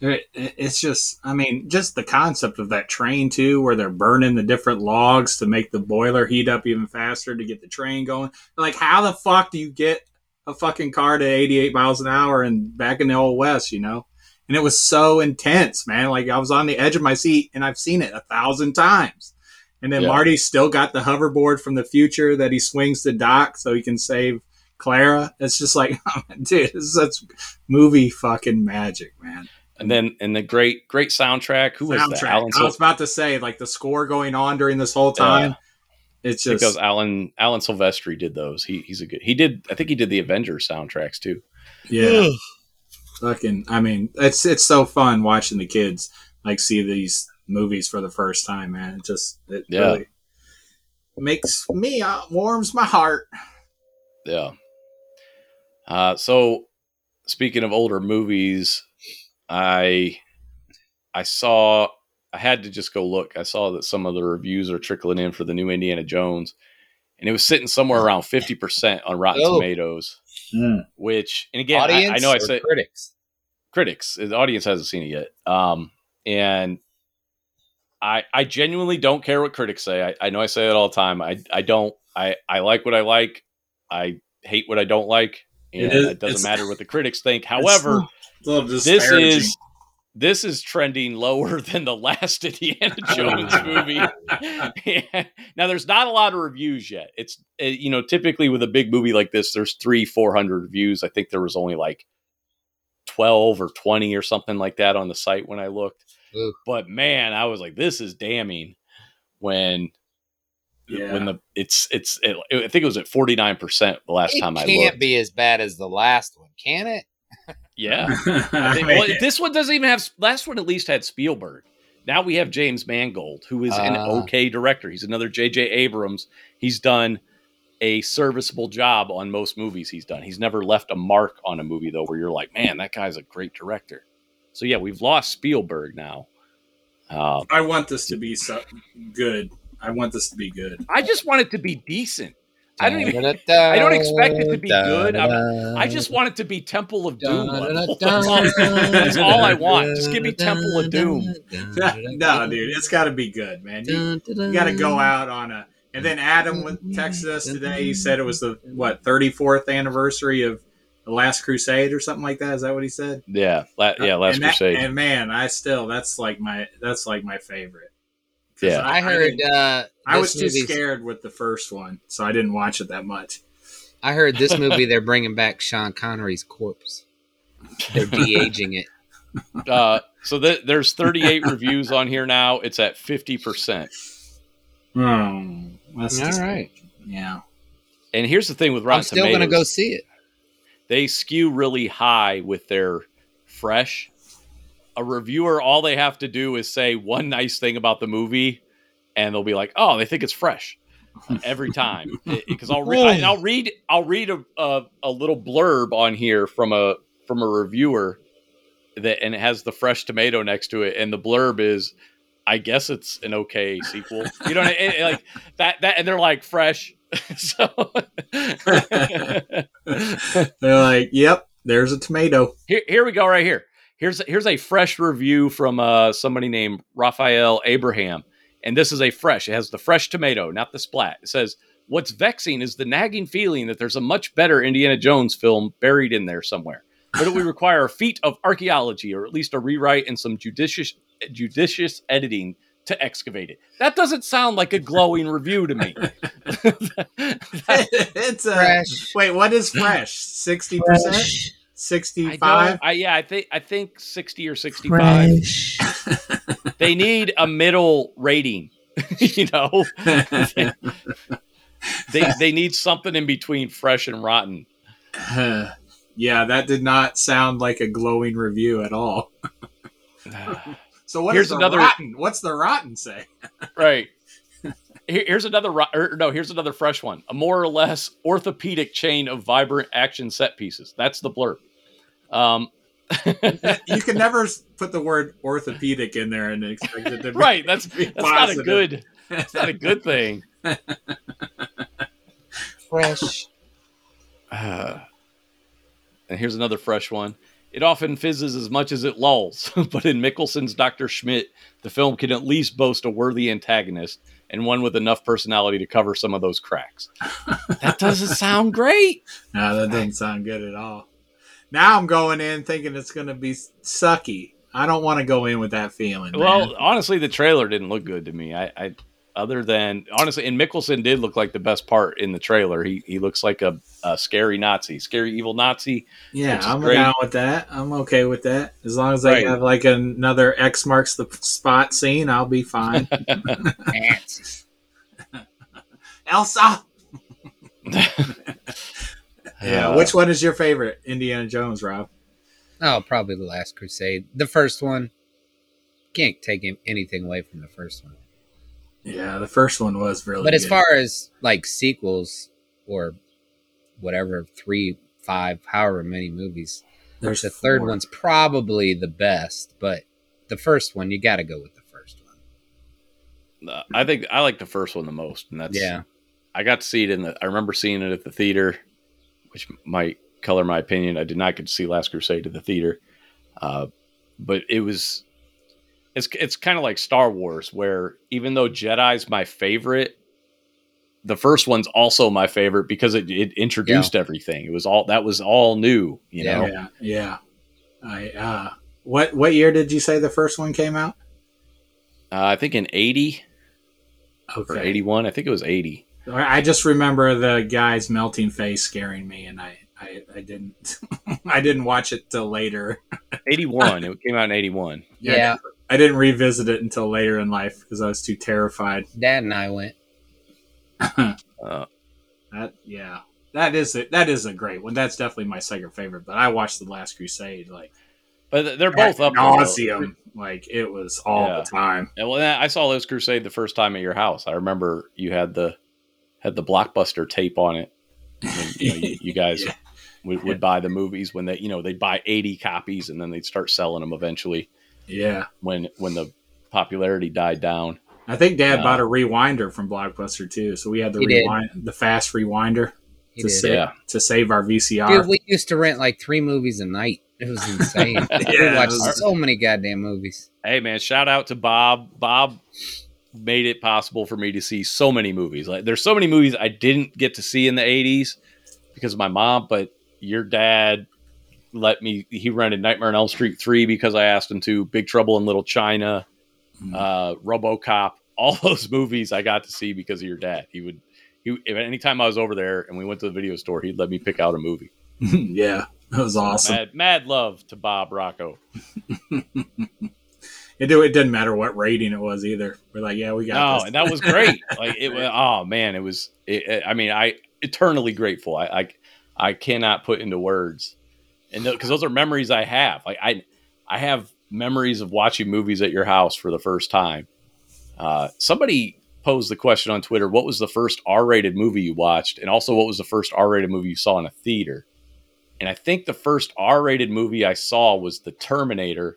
It- It's just, I mean, just the concept of that train too, where they're burning the different logs to make the boiler heat up even faster to get the train going. Like, how the fuck do you get a fucking car to 88 miles an hour and back in the old west, you know? And it was so intense, man. Like I was on the edge of my seat and I've seen it a thousand times. And then Yeah. Marty's still got the hoverboard from the future that he swings to Doc so he can save Clara. It's just like, *laughs* oh, dude, this is such movie fucking magic, man. And then and the great great soundtrack. Who was that? Alan. I Sil- was about to say, like the score going on during this whole time. It's just that was Alan Alan Silvestri did those. He he's a good. He did. I think he did the Avengers soundtracks too. yeah, fucking. I mean, it's it's so fun watching the kids like see these movies for the first time, man. It just it Yeah. really makes me uh, warms my heart. Yeah. Uh, so speaking of older movies, I I saw I had to just go look. I saw that some of the reviews are trickling in for the new Indiana Jones, and it was sitting somewhere *laughs* around fifty percent on Rotten Oh. Tomatoes. Which, and again, I, Audience I know I said critics. critics. The audience hasn't seen it yet. Um, and I I genuinely don't care what critics say. I, I know I say it all the time. I I don't. I I like what I like. I hate what I don't like. And It it, is- doesn't matter what the critics think. *sighs* However, It's a little this is this is trending lower *laughs* than the last Indiana *laughs* Jones movie. *laughs* now, there's not a lot of reviews yet. It's uh, you know typically with a big movie like this, there's three, four hundred reviews. I think there was only like twelve or twenty or something like that on the site when I looked. Ooh. But man, I was like, this is damning. When Yeah. when the it's it's it, I think it was at forty nine percent the last It time I can't be as bad as the last one, can it? yeah. I *laughs* I think- well, this one doesn't even have. Last one at least had Spielberg. Now we have James Mangold, who is an Ah. okay director. He's another J.J. Abrams. He's done a serviceable job on most movies he's done. He's never left a mark on a movie though, where you're like, man, that guy's a great director. So yeah, we've lost Spielberg now. Uh, I want this to be so good. I want this to be good. I just want it to be decent. I don't even. I I don't expect it to be good. I'm- I just want it to be Temple of Doom. That's all, that's all I want. Just give me Temple of Doom. no, dude, it's got to be good, man. You, you got to go out on a. And then Adam texted us today. He said it was the what 34th anniversary of the Last Crusade or something like that. Is that what he said? Yeah, la- yeah. Last and that- Crusade. and man, I still that's like my that's like my favorite. Yeah. I heard. didn't- Uh, I was too scared with the first one, so I didn't watch it that much. I heard this *laughs* movie. They're bringing back Sean Connery's corpse. They're de aging it. *laughs* uh, so th- there's 38 reviews on here now. It's at 50 percent. Hmm. That's All just- right. Yeah. And here's the thing with Rotten I'm still going to go see it. They skew really high with their fresh. A reviewer, all they have to do is say one nice thing about the movie, and they'll be like, "Oh, they think it's fresh." *laughs* Every time, because I'll read, I, I'll read, I'll read a, a a little blurb on here from a from a reviewer that, and it has the fresh tomato next to it, and the blurb is, "I guess it's an okay sequel." You know, it- it- like that, that, and they're like fresh. *laughs* so *laughs* They're like, "Yep, there's a tomato." here, here we go right here. Here's here's a fresh review from uh, somebody named raphael abraham. And this is a fresh it has the fresh tomato not the splat. It says what's vexing is the nagging feeling that there's a much better indiana jones film buried in there somewhere. But it would require a feat of archaeology or at least a rewrite and some judicious judicious editing to excavate it that doesn't sound like a glowing review to me *laughs* *laughs* it's a Fresh. wait. What is fresh? Sixty percent? Sixty-five? don't, I, yeah, I think I think sixty or sixty-five. *laughs* They need a middle rating. you know, they they need something in between fresh and rotten. *sighs* yeah, that did not sound like a glowing review at all. *sighs* Ah. So what Here's is the another- rotten? What's the rotten say? *laughs* right. Here- Here's another ro- or no. Here's another fresh one. A more or less orthopedic chain of vibrant action set pieces. That's the blurb. Um, *laughs* You can never put the word orthopedic in there and expect it to be right. That's *laughs* be that's not a good. That's not a good thing. Fresh. Uh, *sighs* and here's another fresh one. It often fizzes as much as it lulls, *laughs* but in Mikkelsen's Dr. Schmidt, the film can at least boast a worthy antagonist and one with enough personality to cover some of those cracks. *laughs* that doesn't sound great. No, that doesn't sound good at all. Now I'm going in thinking it's going to be sucky. I don't want to go in with that feeling. man. Well, honestly, the trailer didn't look good to me. I, I other than honestly, and Mikkelsen did look like the best part in the trailer. He he looks like a, a scary Nazi, scary evil Nazi. Yeah, I'm great. down with that. I'm okay with that. As long as they Right. have like another X marks the spot scene, I'll be fine. Ants. *laughs* *laughs* Elsa. *laughs* Uh, Yeah. Which one is your favorite Indiana Jones, Rob? Oh, probably the Last Crusade. The first one. Can't take him- anything away from the first one. Yeah, the first one was really. But as good. far as like sequels or whatever, three, five, however many movies, there's the third four. one's probably the best. But the first one, you got to go with the first one. Uh, I think I like the first one the most, and that's Yeah. I got to see it in the. I remember seeing it at the theater, which might color my opinion. I did not get to see Last Crusade at the theater, uh, but it was. It's it's kind of like Star Wars, where even though Jedi's my favorite, the first one's also my favorite because it, it introduced everything. It was all that was all new, you Yeah. know. Yeah, yeah. I uh, what what year did you say the first one came out? Uh, I think in eighty or eighty one. I think it was eighty. I just remember the guy's melting face scaring me, and I I, I didn't *laughs* I didn't watch it till later. *laughs* Eighty one. it came out in eighty one. Yeah. I didn't revisit it until later in life because I was too terrified. *laughs* Dad and I went. Uh, That yeah, that is it. That is a great one. That's definitely my second favorite. But I watched the Last Crusade like but they're both up there, though. nauseum. Like it was all Yeah. the time. Yeah, well, I saw Last Crusade the first time at your house. I remember you had the had the blockbuster tape on it. And, you, know, you, you guys *laughs* Yeah. would, would buy the movies when they, you know, they'd buy eighty copies and then they'd start selling them eventually Yeah, when when the popularity died down. I think Dad Uh, bought a rewinder from Blockbuster too. So we had the He did. rewind, the fast rewinder He to did. save Yeah. to save our VCR. Dude, we used to rent like three movies a night. It was insane. *laughs* we Yeah, watched it was- so many goddamn movies. Hey man, shout out to Bob. Bob made it possible for me to see so many movies. Like there's so many movies I didn't get to see in the 80s because of my mom, but your dad let me he rented Nightmare on Elm Street 3 because I asked him to, Big Trouble in Little China, Mhm. uh RoboCop, *laughs* all those movies I got to see because of your dad. He would he if anytime I was over there and we went to the video store, he'd let me pick out a movie. *laughs* yeah, that was awesome. Mad, mad love to Bob Rocco. *laughs* It, do, it didn't matter what rating it was either. We're like, yeah, we got No, this. and that was great. like it was. Oh man, it was. It, it- I mean, I eternally grateful. I I, I cannot put into words, and because those are memories I have. Like I, I have memories of watching movies at your house for the first time. Uh, somebody posed the question on Twitter: What was the first R-rated movie you watched, and also what was the first R-rated movie you saw in a theater? And I think the first R-rated movie I saw was The Terminator,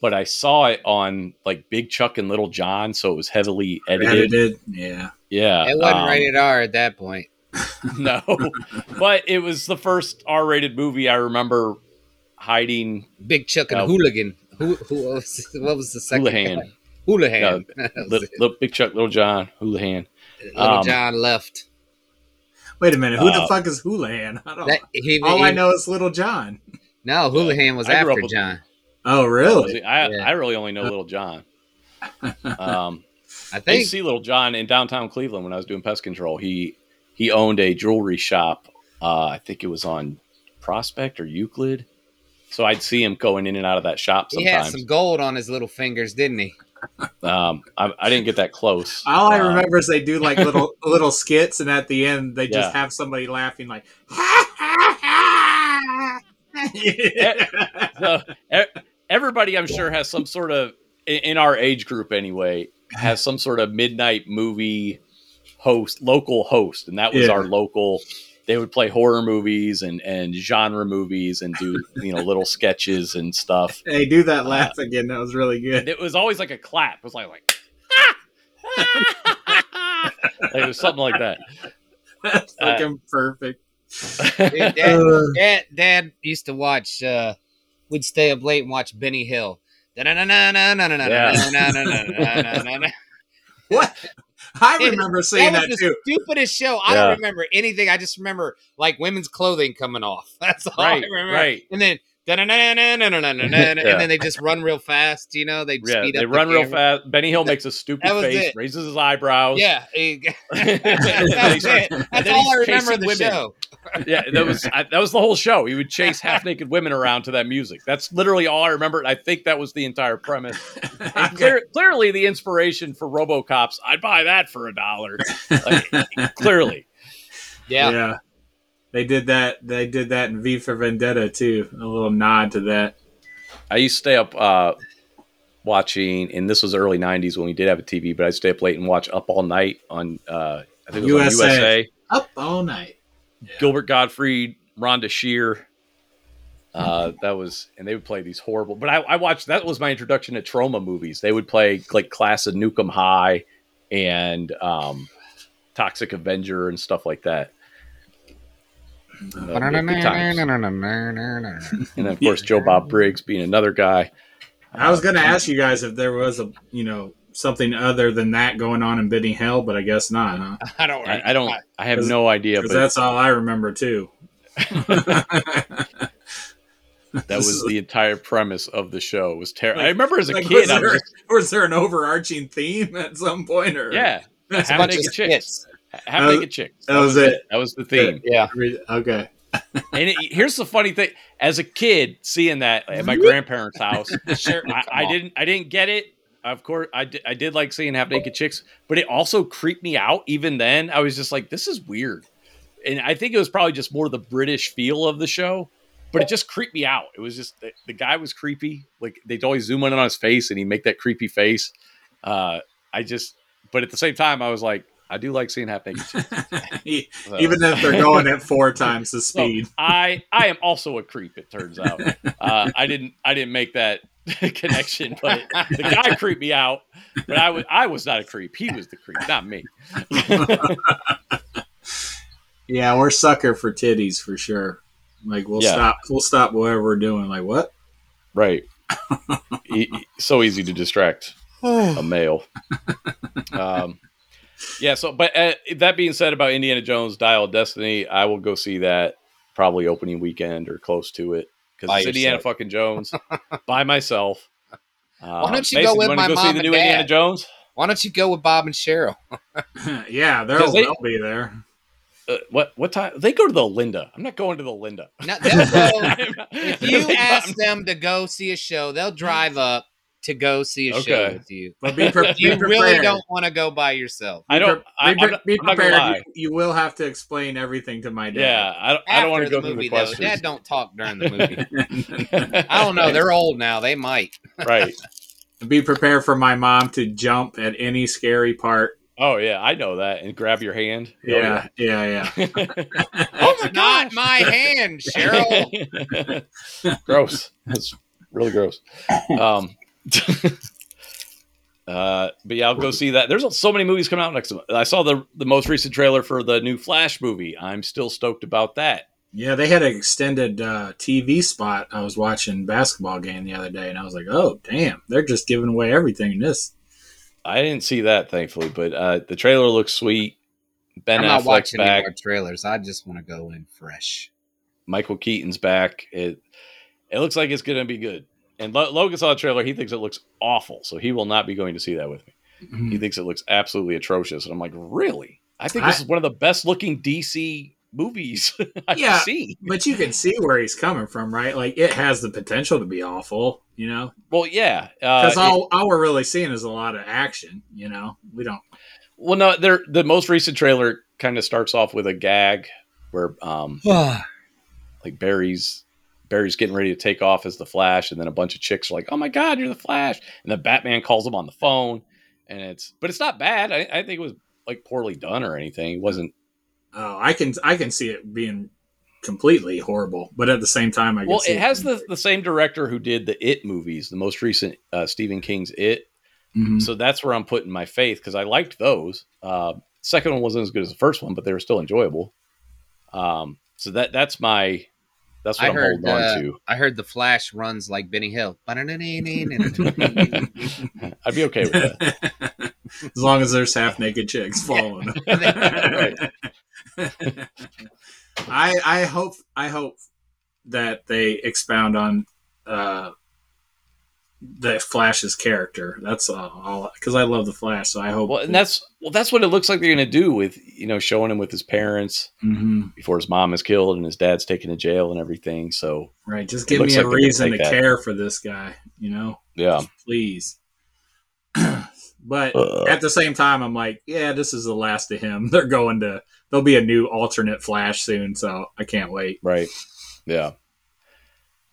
but I saw it on like Big Chuck and Little John, so it was heavily edited. edited. Yeah, Yeah, It wasn't um, rated R at that point. *laughs* No, but it was the first R-rated movie I remember hiding. Big Chuck and Oh. Hooligan. Who, who was, what was the second Hoolihan. guy? Hoolihan. *laughs* That was Little, little Big Chuck, Little John, Hoolihan. Little um, John left. Wait a minute. Who the Uh, fuck is Hoolihan? I. That, he, all he- I know is Little John. No, Hoolihan was I after with- John. Oh, really? I, Yeah. I really only know Little John. *laughs* Um, I I think. I see Little John in downtown Cleveland when I was doing pest control. He he owned a jewelry shop. Uh, I think it was on Prospect or Euclid. So I'd see him going in and out of that shop Sometimes. He had some gold on his little fingers, didn't he? Um, I, I didn't get that close. All I Uh, remember is they do like *laughs* little little skits, and at the end they just Yeah. have somebody laughing like. Ha, ha, ha. so, everybody I'm sure has some sort of in, in our age group anyway has some sort of midnight movie host local host and that was Yeah. our local they would play horror movies and and genre movies and do you know little sketches and stuff *laughs* Hey, do that laugh again. That was really good. it was always like a clap it was like like *laughs* like it was something like that That's Uh, fucking perfect. Dude, Dad, *laughs* Uh, Dad, Dad used to watch. Uh, we'd stay up late and watch Benny Hill. What? *laughs* I It- remember seeing was that, the too. stupidest show. I Yeah. don't remember anything. I just remember like women's clothing coming off. *laughs* That's all Right, I remember. right. And then and then they just run real fast. You know, they Yeah, speed up. they up. run the real fast. Benny Hill makes a stupid face, it. raises his eyebrows. Yeah, he- that's it. That's all he's I remember of the women. show. *laughs* yeah, that was I, that was the whole show. He would chase *laughs* half naked women around to that music. That's literally all I remember. I think that was the entire premise. *laughs* And clear, clearly, the inspiration for RoboCops. I'd buy that for a dollar. Like, clearly, Yeah. yeah. They did that. They did that in V for Vendetta too. A little nod to that. I used to stay up uh, watching, and this was early '90s when we did have a TV. But I'd stay up late and watch Up All Night on uh, I think it was USA. on USA. Up all night. Gilbert Gottfried, Rhonda Shear. Uh, that was, and they would play these horrible. But I, I watched. That was my introduction to Troma movies. They would play like Class of Nuke 'Em High and um, Toxic Avenger and stuff like that. Uh, and of course Joe Bob Briggs being another guy. I was going to ask you guys if there was a you know something other than that going on in Benny Hill, but I guess not, huh? *laughs* I don't. I, I don't. I have no idea, Because but that's all I remember too. *laughs* that was the entire premise of the show. It Was terrible. I remember as a Like, kid. was, there, was just, *laughs* was there an overarching theme at some point? Or yeah, It's a half bunch of naked chicks. skits. Half That- naked chicks. that was it. That was the theme. Yeah. Okay. And it, here's the funny thing: as a kid, seeing that at my grandparents' house, Sure. I, I didn't, I didn't get it. Of course, I did, I did like seeing half naked chicks, but it also creeped me out. Even then, I was just like, "This is weird," and I think it was probably just more the British feel of the show. But it just creeped me out. It was just the, the guy was creepy. Like they'd always zoom in on his face, and he'd make that creepy face. Uh, I just, but at the same time, I was like, I do like seeing half naked chicks. *laughs* So- Even if they're going at four times the *laughs* so, speed. I I am also a creep. It turns out. Uh, I didn't I didn't make that *laughs* connection, but *laughs* the guy creeped me out. But I was I was not a creep. He was the creep, not me. *laughs* Yeah, we're sucker for titties for sure. Like we'll Yeah. stop we'll stop whatever we're doing. Like what? right. E- so easy to distract a *sighs* male. Um, yeah. So, but uh, that being said, about Indiana Jones Dial of Destiny, I will go see that probably opening weekend or close to it because By it's Indiana fucking Jones *laughs* by myself. Uh, don't you go with wanna my go see mom the and new Indiana dad? Jones? Why don't you go with Bob and Cheryl? *laughs* *laughs* yeah, they'll, they- they'll be there. Uh, what what time? They go to the Linda. I'm not going to the Linda. No, go, if you ask them to go see a show, they'll drive up to go see a show with you. But be, pre- *laughs* you be really don't want to go by yourself. I don't. Be, pre- I'm be I'm not prepared. lie. You, you will have to explain everything to my dad. Yeah, I don't, I don't want to go the through movie, the though, questions. Dad don't talk during the movie. *laughs* I don't know. They're old now. They might. *laughs* right. Be prepared for my mom to jump at any scary part. Oh yeah, I know that. And grab your hand. Oh, Yeah, yeah, yeah. oh my Not my hand, Cheryl. gross. That's really gross. Um, *laughs* uh, but yeah, I'll go see that. There's so many movies coming out next month. I saw the the most recent trailer for the new Flash movie. I'm still stoked about that. Yeah, they had an extended uh, TV spot. I was watching basketball game the other day, and I was like, "Oh, damn! They're just giving away everything in this." I didn't see that thankfully, but uh, the trailer looks sweet. Ben I'm not Affleck's watching any back. more trailers. I just want to go in fresh. Michael Keaton's back. It it looks like it's going to be good. And Lo- Logan saw the trailer. He thinks it looks awful, so he will not be going to see that with me. He thinks it looks absolutely atrocious, and I'm like, really? I think this I- is one of the best looking DC movies *laughs* I've Yeah. seen. But you can see where he's coming from, right? Like it has the potential to be awful, you know. Well, yeah. Uh, Because it- all, all we're really seeing is a lot of action. You know, we don't. well, no, there. The most recent trailer kind of starts off with a gag where, um, *sighs* like Barry's Barry's getting ready to take off as the Flash, and then a bunch of chicks are like, "Oh my God, you're the Flash!" And then Batman calls him on the phone, and it's but it's not bad. I, I think it was like poorly done or anything. It wasn't. Oh, I can I can see it being completely horrible, but at the same time, I Well, it has the the same director who did the It movies, the most recent uh, Stephen King's It. Mhm. So that's where I'm putting my faith because I liked those. Uh, second one wasn't as good as the first one, but they were still enjoyable. Um, so that that's my that's what I I'm heard. holding Uh, on to. I heard the Flash runs like Benny Hill. *laughs* I'd be okay with that. *laughs* as long as there's half naked chicks following. *laughs* Right. I I hope I hope that they expound on uh, the Flash's character. That's all because I love the Flash. So I hope. Well, and that's well, that's what it looks like they're going to do with you know showing him with his parents Mhm. before his mom is killed and his dad's taken to jail and everything. So right. Just give me a like reason to that. care for this guy. You know, yeah, please. *clears throat* but Uh. at the same time, I'm like, yeah, this is the last of him. *laughs* They're going to. There'll be a new alternate Flash soon, so I can't wait. right, yeah.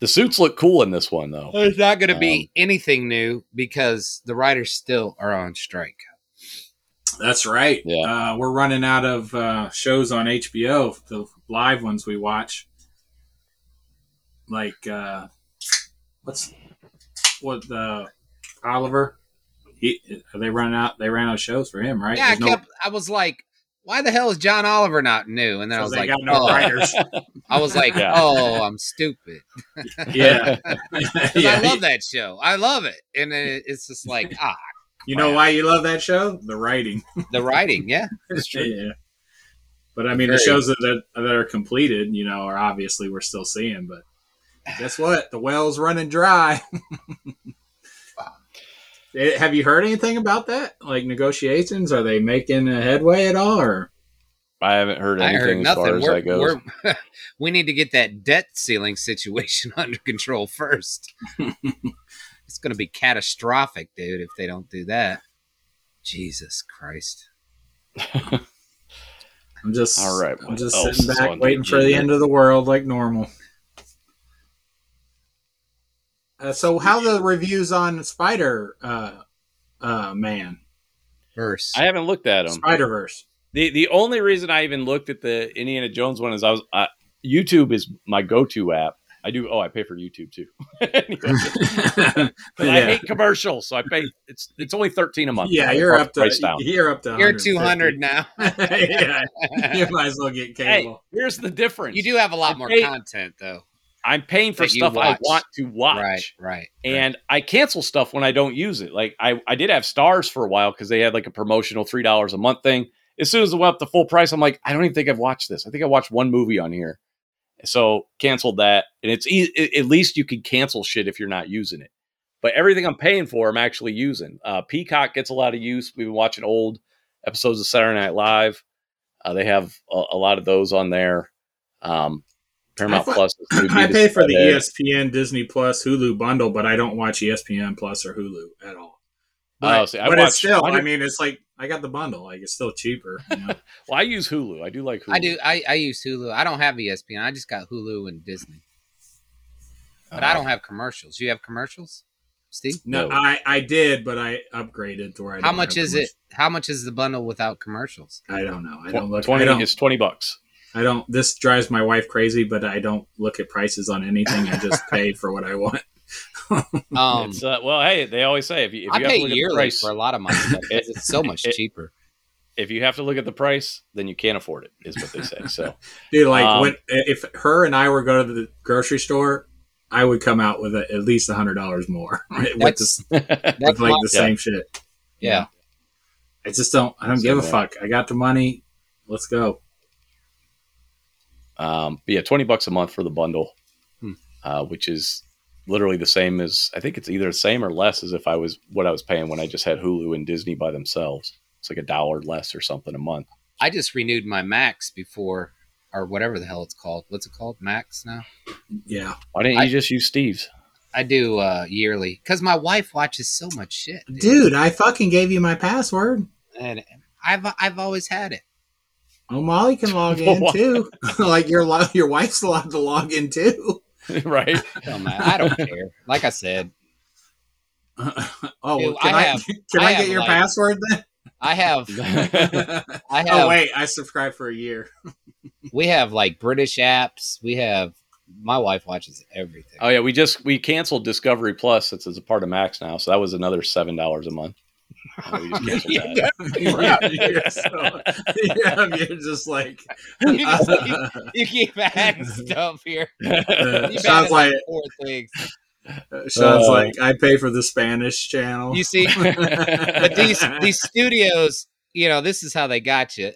The suits look cool in this one though. There's not going to Um, be anything new because the writers still are on strike. That's right. Yeah. Uh, we're running out of uh, shows on HBO, the live ones we watch. Like, uh, what's what the Oliver? He, are they running out? They ran out of shows for him, right? Yeah, I There's no- I was like, why the hell is John Oliver not new? And then I was like, no oh, writers. *laughs* I was like, Yeah. oh, I'm stupid. *laughs* yeah, *laughs* 'Cause yeah. I love that show. I love it, and it's just like ah, You know why you love that show? The writing. the writing. Yeah, yeah. But I mean, the shows that, that that are completed, you know, are obviously we're still seeing. But guess what? The well's running dry. Eh, Have you heard anything about that? Like negotiations? Are they making a headway at all? Or I haven't heard I anything heard as far as We're, that goes. we're, *laughs* need to get that debt ceiling situation *laughs* under control first. *laughs* it's going to be catastrophic, dude, if they don't do that. Jesus Christ. I'm just All right, I'm just sitting back waiting for the end of the world like normal. Uh, so, how the reviews on Spider uh, uh, Man Verse. I haven't looked at them. Spider Verse? The the only reason I even looked at the Indiana Jones one is I was uh, YouTube is my go to app. I do. Oh, I pay for YouTube too. *laughs* Anyway, *laughs* but I hate commercials, so I pay. It's it's only thirteen a month. Yeah, you're brought up the to price down. you're up to You're 200 now. *laughs* yeah, you might as well get Hey, cable. here's the difference. You do have a lot I more pay- content, though. I'm paying for stuff I want to watch. Right, right. and I cancel stuff when I don't use it. Like I, I did have Starz for a while because they had like a promotional three dollars a month thing. As soon as it went up to full price, I'm like, I don't even think I've watched this. I think I watched one movie on here, so canceled that. And it's e- at least you can cancel shit if you're not using it. But everything I'm paying for, I'm actually using. Uh, Peacock gets a lot of use. We've been watching old episodes of Saturday Night Live. Uh, they have a, a lot of those on there. Um, Paramount I thought- Plus. is *clears throat* I pay for the ESPN, Disney Plus, Hulu bundle, but I don't watch ESPN Plus or Hulu at all. But, Oh, see, I but watch- it's still, I I, mean, it's like I got the bundle. Like it's still cheaper. You know? *laughs* Well, I use Hulu. I do like Hulu. I do. I, I use Hulu. I don't have ESPN. I just got Hulu and Disney. But I Uh, don't have commercials. You have commercials, Steve? no, No. I, I did, but I upgraded to where I. How don't much have is it? How much is the bundle without commercials? commercials. I don't know. I don't look. Twenty I don't. is twenty bucks. I don't. This drives my wife crazy, but I don't look at prices on anything. I just *laughs* pay for what I want. Um, it's, uh, well, hey, they always say if you, if I you have pay to look at yearly price, for a lot of my stuff because it's so much *laughs* It- cheaper. if you have to look at the price, then you can't afford it. Is what they say. So *laughs* Dude, like Um, when if her and I were go to the grocery store, I would come out with a, at least a hundred dollars more with, That's- this, That's with like my- the Yeah. same shit. yeah. I just don't. I don't Same give a fuck. I got the money. Let's go. Um, but yeah, twenty bucks a month for the bundle, Hmm. uh, which is literally the same as I think it's either the same or less as if I was what I was paying when I just had Hulu and Disney by themselves. It's like a dollar less or something a month. I just renewed my Max before, or whatever the hell it's called. What's it called? Max now. Yeah, Why didn't you I- just use Steve's? I do uh, yearly because my wife watches so much shit, dude. dude, I fucking gave you my password. And I've I've always had it. Oh, Molly can log *laughs* in too. *laughs* like your your wife's allowed to log in too. *laughs* right? Don't. I don't care. Like I said, oh, Dude, can I I, have- can I I, have, get your like- password then? I have I oh, have oh wait, I subscribed for a year. we have like British apps. We have my wife watches everything. Oh yeah, we just we canceled Discovery Plus. It's as a part of Max now, so that was another seven dollars a month. Uh, we *laughs* just canceled yeah, *laughs* you're, so, yeah, you're just like *laughs* you, just keep, you keep adding stuff here. Uh, You've sounds like four things. sounds Uh, like I pay for the Spanish channel. You see, but these these studios, you know, this is how they got you.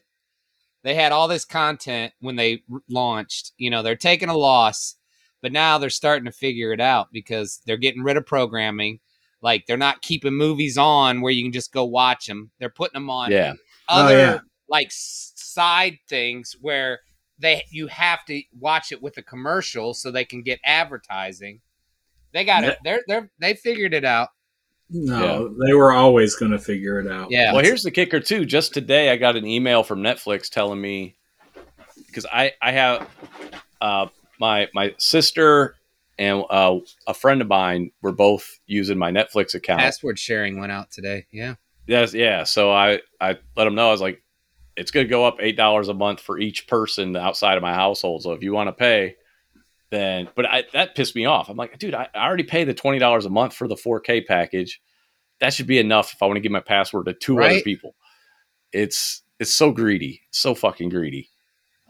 They had all this content when they r- launched. You know, they're taking a loss. But now they're starting to figure it out because they're getting rid of programming. Like they're not keeping movies on where you can just go watch them. They're putting them on Yeah. Oh, other yeah. like side things where they you have to watch it with a commercial so they can get advertising. They got it. They're they're they figured it out. No, they were always going to figure it out. Yeah. Well, here's the kicker too. Just today, I got an email from Netflix telling me because I I have uh, my my sister and uh, a friend of mine were both using my Netflix account. Password sharing went out today. Yeah. Yes, yeah. So I I let them know I was like, it's going to go up eight dollars a month for each person outside of my household. So if you want to pay, then but I, that pissed me off. I'm like, dude, I, I already pay the twenty dollars a month for the 4K package. That should be enough if I want to give my password to two other people. It's it's so greedy, so fucking greedy.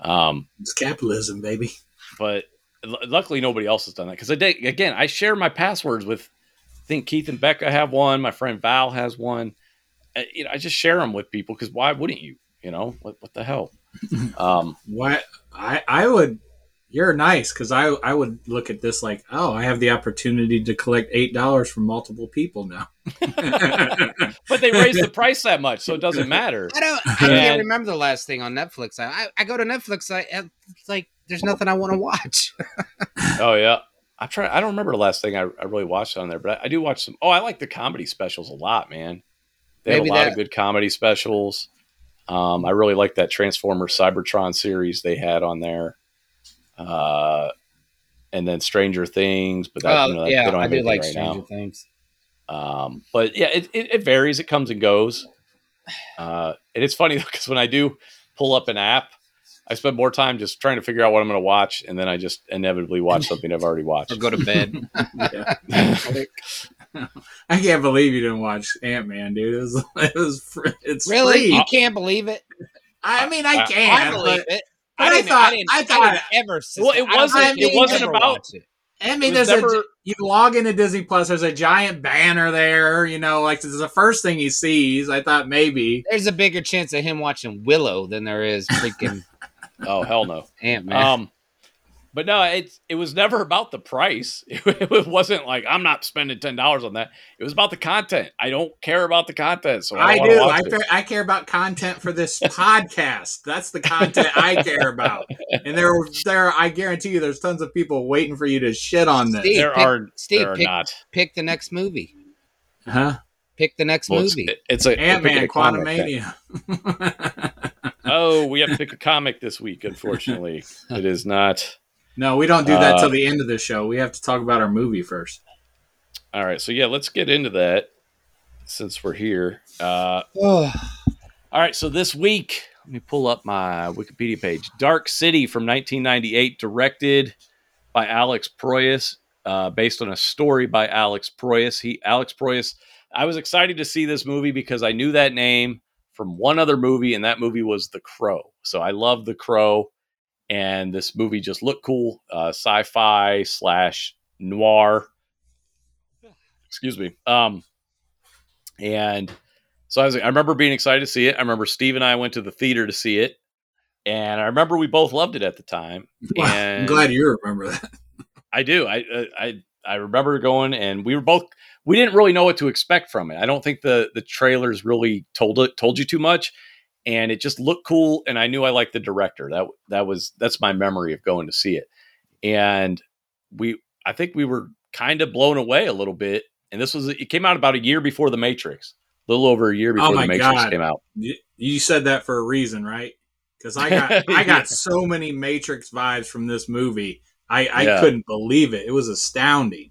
Um, It's capitalism, baby. but l- luckily nobody else has done that because I did, again I share my passwords with I think Keith and Becca have one, my friend Val has one. Uh, You know, I just share them with people because why wouldn't you? You know, what what the hell? *laughs* Um, What I I would. You're nice because I I would look at this like, oh, I have the opportunity to collect eight dollars from multiple people now. *laughs* but they raise the *laughs* price that much, so it doesn't matter. I don't. I And- can't remember the last thing on Netflix. I I, I go to Netflix. I it's like there's nothing I want to watch. *laughs* Oh yeah, I try. I don't remember the last thing I, I really watched on there, but I, I do watch some. Oh, I like the comedy specials a lot, man. They Maybe have a lot that- of good comedy specials. Um, I really like that Transformers Cybertron series they had on there. Uh, and then Stranger Things, but that, Oh you know, yeah, they don't I do like right Stranger now. Things. Um, but yeah, it, it, it varies. It comes and goes. Uh, and it's funny because when I do pull up an app, I spend more time just trying to figure out what I'm going to watch, and then I just inevitably watch *laughs* something I've already watched. Or go to bed. *laughs* I can't believe you didn't watch Ant Man, dude. It was, it was, it's really? free. You can't believe it? I mean, I I- can, I believe but it. but I didn't- thought- didn't- I didn't thought- ever. Well, it I don't wasn't- it wasn't about- it. I mean, there's never- a you log into Disney Plus. There's a giant banner there. You know, like this is the first thing he sees. I thought maybe. There's a bigger chance of him watching Willow than there is freaking oh hell no. *laughs* Ant Man. Um, but no, it it was never about the price. *laughs* It, wasn't like I'm not spending ten dollars on that. It was about the content. I don't care about the content, so I, I don't wanna do. watch I, it. fe- I care about content for this *laughs* podcast. That's the content I care about. And there, there, I guarantee you, there's tons of people waiting for you to shit on this. Steve, There pick- are Steve, there are pick- not. Pick the next movie. Huh? Pick the next Well, movie. it's a we're Ant Man, a comic then. Quantumania. Oh, we have to pick a comic this week. Unfortunately, *laughs* it is not. no, we don't do that Uh, till the end of the show. We have to talk about our movie first. All right, so yeah, let's get into that since we're here. Uh, *sighs* All right, so this week, let me pull up my Wikipedia page. Dark City from 1998, directed by Alex Proyas, uh, based on a story by Alex Proyas. He, Alex Proyas, I was excited to see this movie because I knew that name from one other movie, and that movie was The Crow. So I love The Crow, and this movie just looked cool, uh, sci-fi slash noir. Excuse me. Um, and so I was I remember being excited to see it. I remember Steve and I went to the theater to see it. And I remember we both loved it at the time. *laughs* Wow, I'm glad you remember that. I do. I uh, I I remember going and we were both we didn't really know what to expect from it. I don't think the the trailers really told it told you too much and it just looked cool and I knew I liked the director. That that was that's my memory of going to see it. And we I think we were kind of blown away a little bit. And this was it came out about a year before The Matrix. A little over a year oh before Oh The Matrix God. came out. You, said that for a reason, right? Because I got *laughs* I got so many Matrix vibes from this movie. I, I Yeah. couldn't believe it. It was astounding.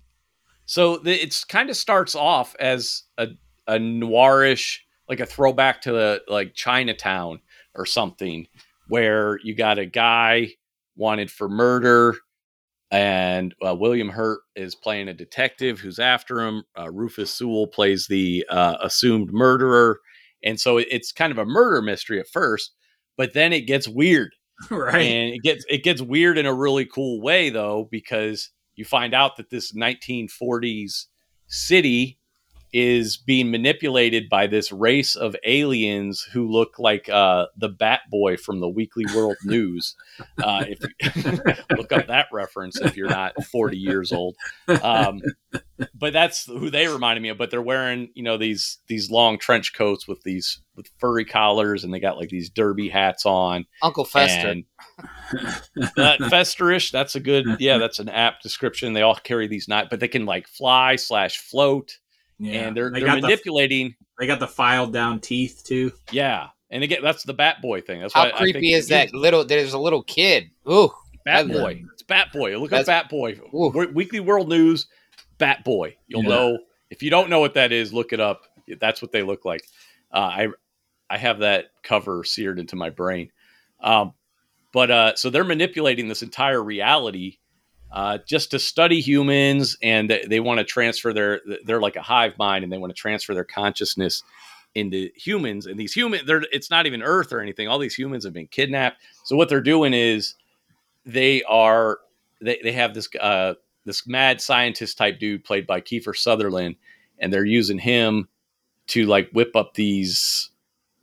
So the, it's kind of starts off as a, a noirish, like a throwback to the, like Chinatown or something, where you got a guy wanted for murder, and uh, William Hurt is playing a detective who's after him. Uh, Rufus Sewell plays the uh, assumed murderer, and so it- it's kind of a murder mystery at first, but then it gets weird *laughs* right. and it gets it gets weird in a really cool way though because you find out that this 1940s city is being manipulated by this race of aliens who look like uh, the Bat Boy from the Weekly World *laughs* News. Uh, if you *laughs* look up that reference if you're not 40 years old, um, but that's who they reminded me of. But they're wearing you know these these long trench coats with these with furry collars, and they got like these derby hats on. Uncle Fester. And that festerish, that's a good yeah, that's an apt description. They all carry these knives, but they can like fly slash float Yeah. and they're they they are got the manipulating. they got the filed down teeth too. yeah, and again, that's the Bat Boy thing. That's How why I creepy think- is that little? There's a little kid. Ooh, Bat that- Boy? It's Bat Boy. Look at Bat Boy. Ooh. Weekly World News. Bat Boy. You'll Yeah. know if you don't know what that is. Look it up. That's what they look like. Uh, I I have that cover seared into my brain. Um, but uh, so they're manipulating this entire reality uh, just to study humans, and they, they want to transfer their. They're like a hive mind, and they want to transfer their consciousness into humans. And these humans, they're it's not even Earth or anything. All these humans have been kidnapped. So what they're doing is they are they, they have this uh, this mad scientist type dude played by Kiefer Sutherland, and they're using him to like whip up these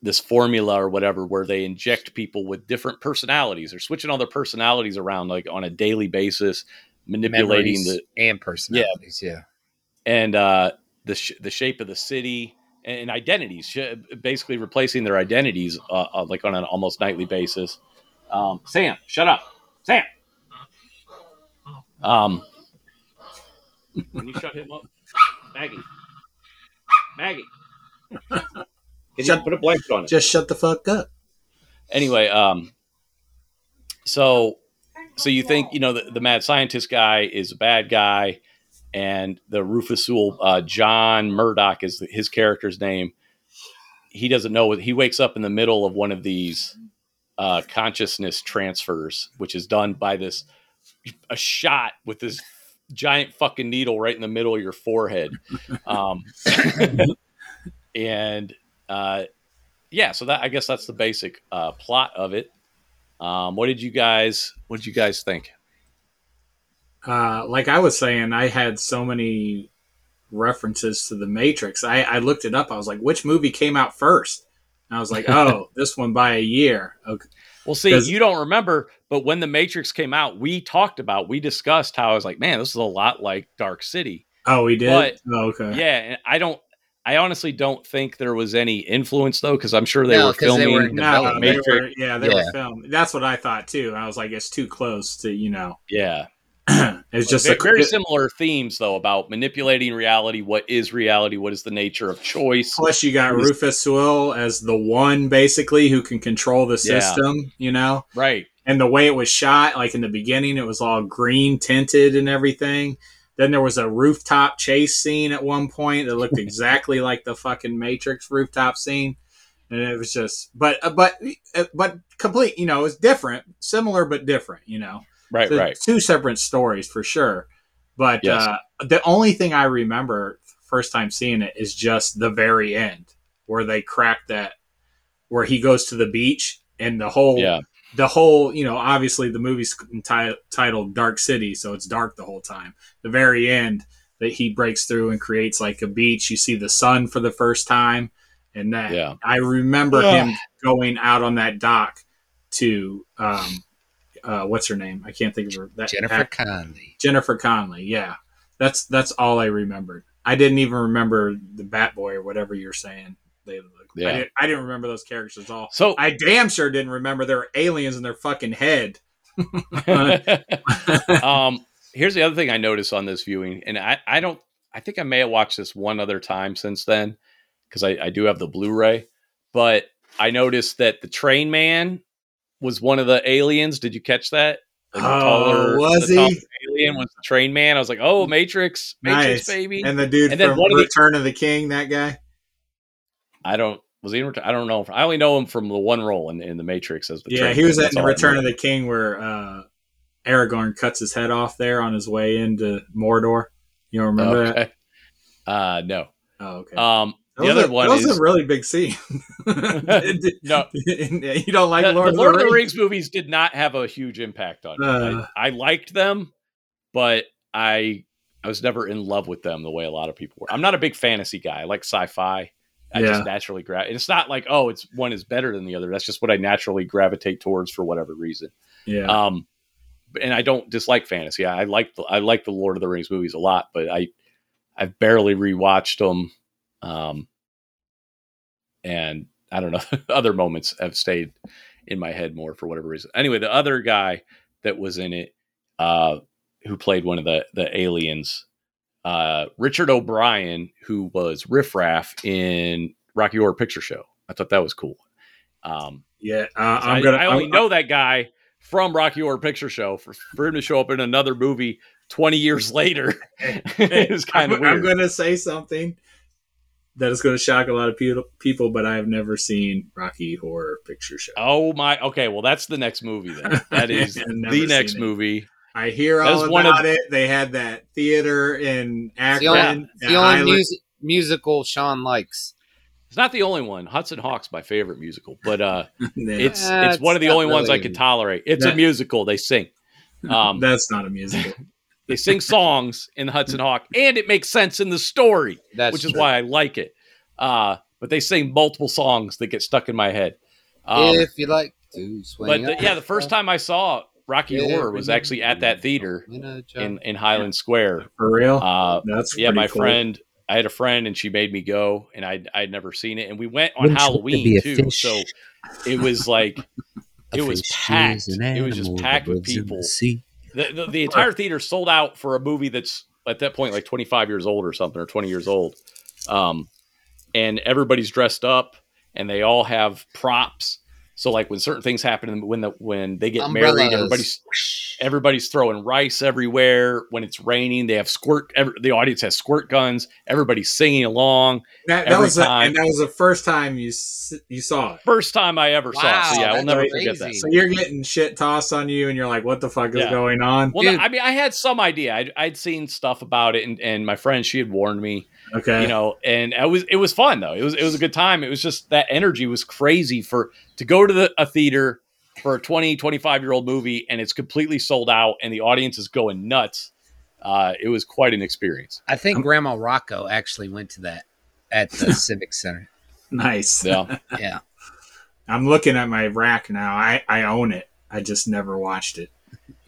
this formula or whatever where they inject people with different personalities. They're switching all their personalities around like on a daily basis, manipulating memories the and personalities. Yeah. and uh, the sh- the shape of the city and identities, sh- basically replacing their identities uh, uh, like on an almost nightly basis. Um, Sam, shut up, Sam. Um, when you shut him up, Maggie, Maggie, *laughs* you Shut- put a blanket on it? Just shut the fuck up. anyway, um, so so you think you know the, the mad scientist guy is a bad guy, and the Rufus Sewell, uh, John Murdoch is his character's name. He doesn't know he wakes up in the middle of one of these uh, consciousness transfers, which is done by this a shot with this giant fucking needle right in the middle of your forehead. Um, *laughs* and uh, yeah, so that I guess that's the basic uh, plot of it. Um, what did you guys What did you guys think? Uh, like I was saying, I had so many references to the Matrix. I, I looked it up. I was like, which movie came out first? And I was like, oh, *laughs* this one by a year. Okay. Well, see, you don't remember, but when the Matrix came out, we talked about, we discussed how I was like, man, this is a lot like Dark City. Oh, we did. But- oh, okay. Yeah, and I don't, I honestly don't think there was any influence though, because I'm sure they No, were 'cause they filming. were No, they were, yeah, they Yeah. were filmed. That's what I thought too. I was like, it's too close to, you know, *clears throat* yeah, it's just very, a, very similar themes though about manipulating reality. What is reality? What is the nature of choice? Plus, you got was- Rufus Sewell as the one basically who can control the Yeah. system, you know? Right. And the way it was shot, like in the beginning, it was all green tinted and everything. Then there was a rooftop chase scene at one point that looked exactly *laughs* like the fucking Matrix rooftop scene. And it was just, but, uh, but, uh, but complete, you know, it's different, similar, but different, you know? Right. So right. Two separate stories for sure. But Yes. uh, the only thing I remember first time seeing it is just the very end where they crack that, where he goes to the beach and the whole, Yeah. The whole, you know, obviously the movie's enti- titled Dark City, so it's dark the whole time. The very end that he breaks through and creates like a beach, you see the sun for the first time. And that Yeah. I remember Ugh. him going out on that dock to, um, uh, what's her name? I can't think of her. That Jennifer act- Connelly. Jennifer Connelly. Yeah, that's that's all I remembered. I didn't even remember the Bat Boy or whatever you're saying. They look. Yeah. I, didn't, I didn't remember those characters at all. So I damn sure didn't remember there were aliens in their fucking head. *laughs* um, here's the other thing I noticed on this viewing, and I, I don't, I think I may have watched this one other time since then because I, I do have the Blu-ray, but I noticed that the Train Man was one of the aliens. Did you catch that? Like the Oh, was the he? Alien was the Train Man. I was like, oh, Matrix, Matrix, Nice. baby. And the dude And then from one of the- Return of the King, that guy. I don't. Was he? in I don't know. I only know him from the one role in, in the Matrix as the. Yeah, Train he was at in Return of the King where uh, Aragorn cuts his head off there on his way into Mordor. You don't remember that? Uh, no. Oh, okay. Um, the other a, one that was is a really big scene. *laughs* no. *laughs* you don't like the, Lord, the of, Lord the of the Rings? Rings movies did not have a huge impact on me. Uh. I, I liked them, but I I was never in love with them the way a lot of people were. I'm not a big fantasy guy. I like sci-fi. I Yeah. just naturally gra- It's not like oh, it's one is better than the other. That's just what I naturally gravitate towards for whatever reason. Yeah. Um, and I don't dislike fantasy. I like the I like the Lord of the Rings movies a lot, but I I've barely rewatched them. Um, and I don't know, *laughs* other moments have stayed in my head more for whatever reason. Anyway, the other guy that was in it, uh, who played one of the the aliens, uh, Richard O'Brien, who was Riff Raff in Rocky Horror Picture Show. I thought that was cool. Um, yeah. Uh, I'm I, gonna. I only I'm- know that guy from Rocky Horror Picture Show. For, for him to show up in another movie 20 years *laughs* later *laughs* is kind of I'm, I'm going to say something that is going to shock a lot of people, people, but I have never seen Rocky Horror Picture Show. Oh my! Okay, well that's the next movie then. *laughs* That is the next movie. I hear That all is one of about it. They had that theater in It's the only, Akron. the only mus- musical Sean likes. It's not the only one. Hudson Hawk's my favorite musical, but uh, *laughs* it's it's Uh, it's one of the only not ones I can tolerate. It's a musical. They sing. *laughs* Um, that's not a musical. *laughs* they sing songs in Hudson Hawk, and it makes sense in the story. That's which is why I like it. Uh, but they sing multiple songs that get stuck in my head. Um, if you like to swing. but the, yeah, the first time I saw Rocky Yeah, Horror was actually at that theater in, in, in Highland Square. For real? Uh, that's yeah, my cool. friend, I had a friend and she made me go, and I'd, I'd never seen it. And we went on Wouldn't you like to Halloween too. fish? So it was like, *laughs* it was packed. an It was just packed with lives in the people. the, the, the entire theater sold out for a movie that's at that point like 25 years old or something or 20 years old um, and everybody's dressed up and they all have props so like when certain things happen when the when they get married everybody's everybody's throwing rice everywhere when it's raining they have squirt every, the audience has squirt guns everybody's singing along That, that was the, time. and that was the first time you you saw it. first time i ever saw it so yeah i'll never crazy. forget that So you're getting shit tossed on you, and you're like, "What the fuck is Yeah. going on?" well Dude. i mean i had some idea I'd, I'd seen stuff about it and, and my friend she had warned me Okay, you know and it was it was fun though it was it was a good time it was just that energy was crazy for to go to the, a theater for a 20 25 year old movie and it's completely sold out and the audience is going nuts uh, it was quite an experience I think Grandma Rocco actually went to that at the *laughs* Civic Center. nice. yeah Yeah. *laughs* I'm looking at my rack now. I I own it. I just never watched it.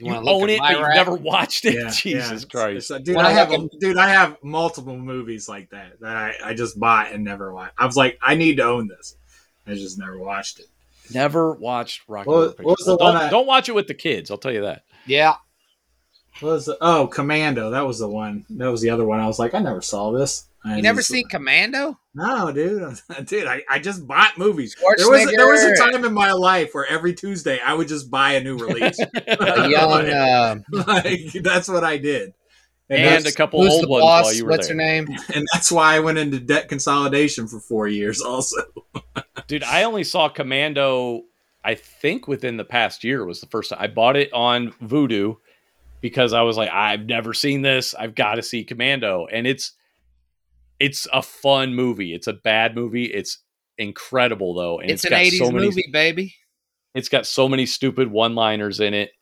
You wanna look own it my but you've rack? never watched it Yeah, *laughs* jesus yeah. christ So, dude, When I I have look a, dude. I have multiple movies like that that I, I just bought and never watched. I was like, I need to own this. I just never watched it. never watched rocky What- Horror what Picture was the Show. one don't, I- don't watch it with the kids i'll tell you that Yeah. What was the, oh Commando? That was the one. That was the other one. I was like, I never saw this. I You never just- seen Commando? No, dude, *laughs* dude, I, I just bought movies. There was there was a time in my life where every Tuesday I would just buy a new *laughs* release. A *laughs* young uh, like that's what I did, and, and a couple who's old ones boss? while you were What's there her name? and that's why I went into debt consolidation for four years. Also, Dude, I only saw Commando. I think within the past year was the first time I bought it on Vudu because I was like, I've never seen this. I've got to see Commando, and it's it's a fun movie. It's a bad movie. It's incredible though, and It's, it's an got '80s so many. movie, baby. It's got so many stupid one-liners in it.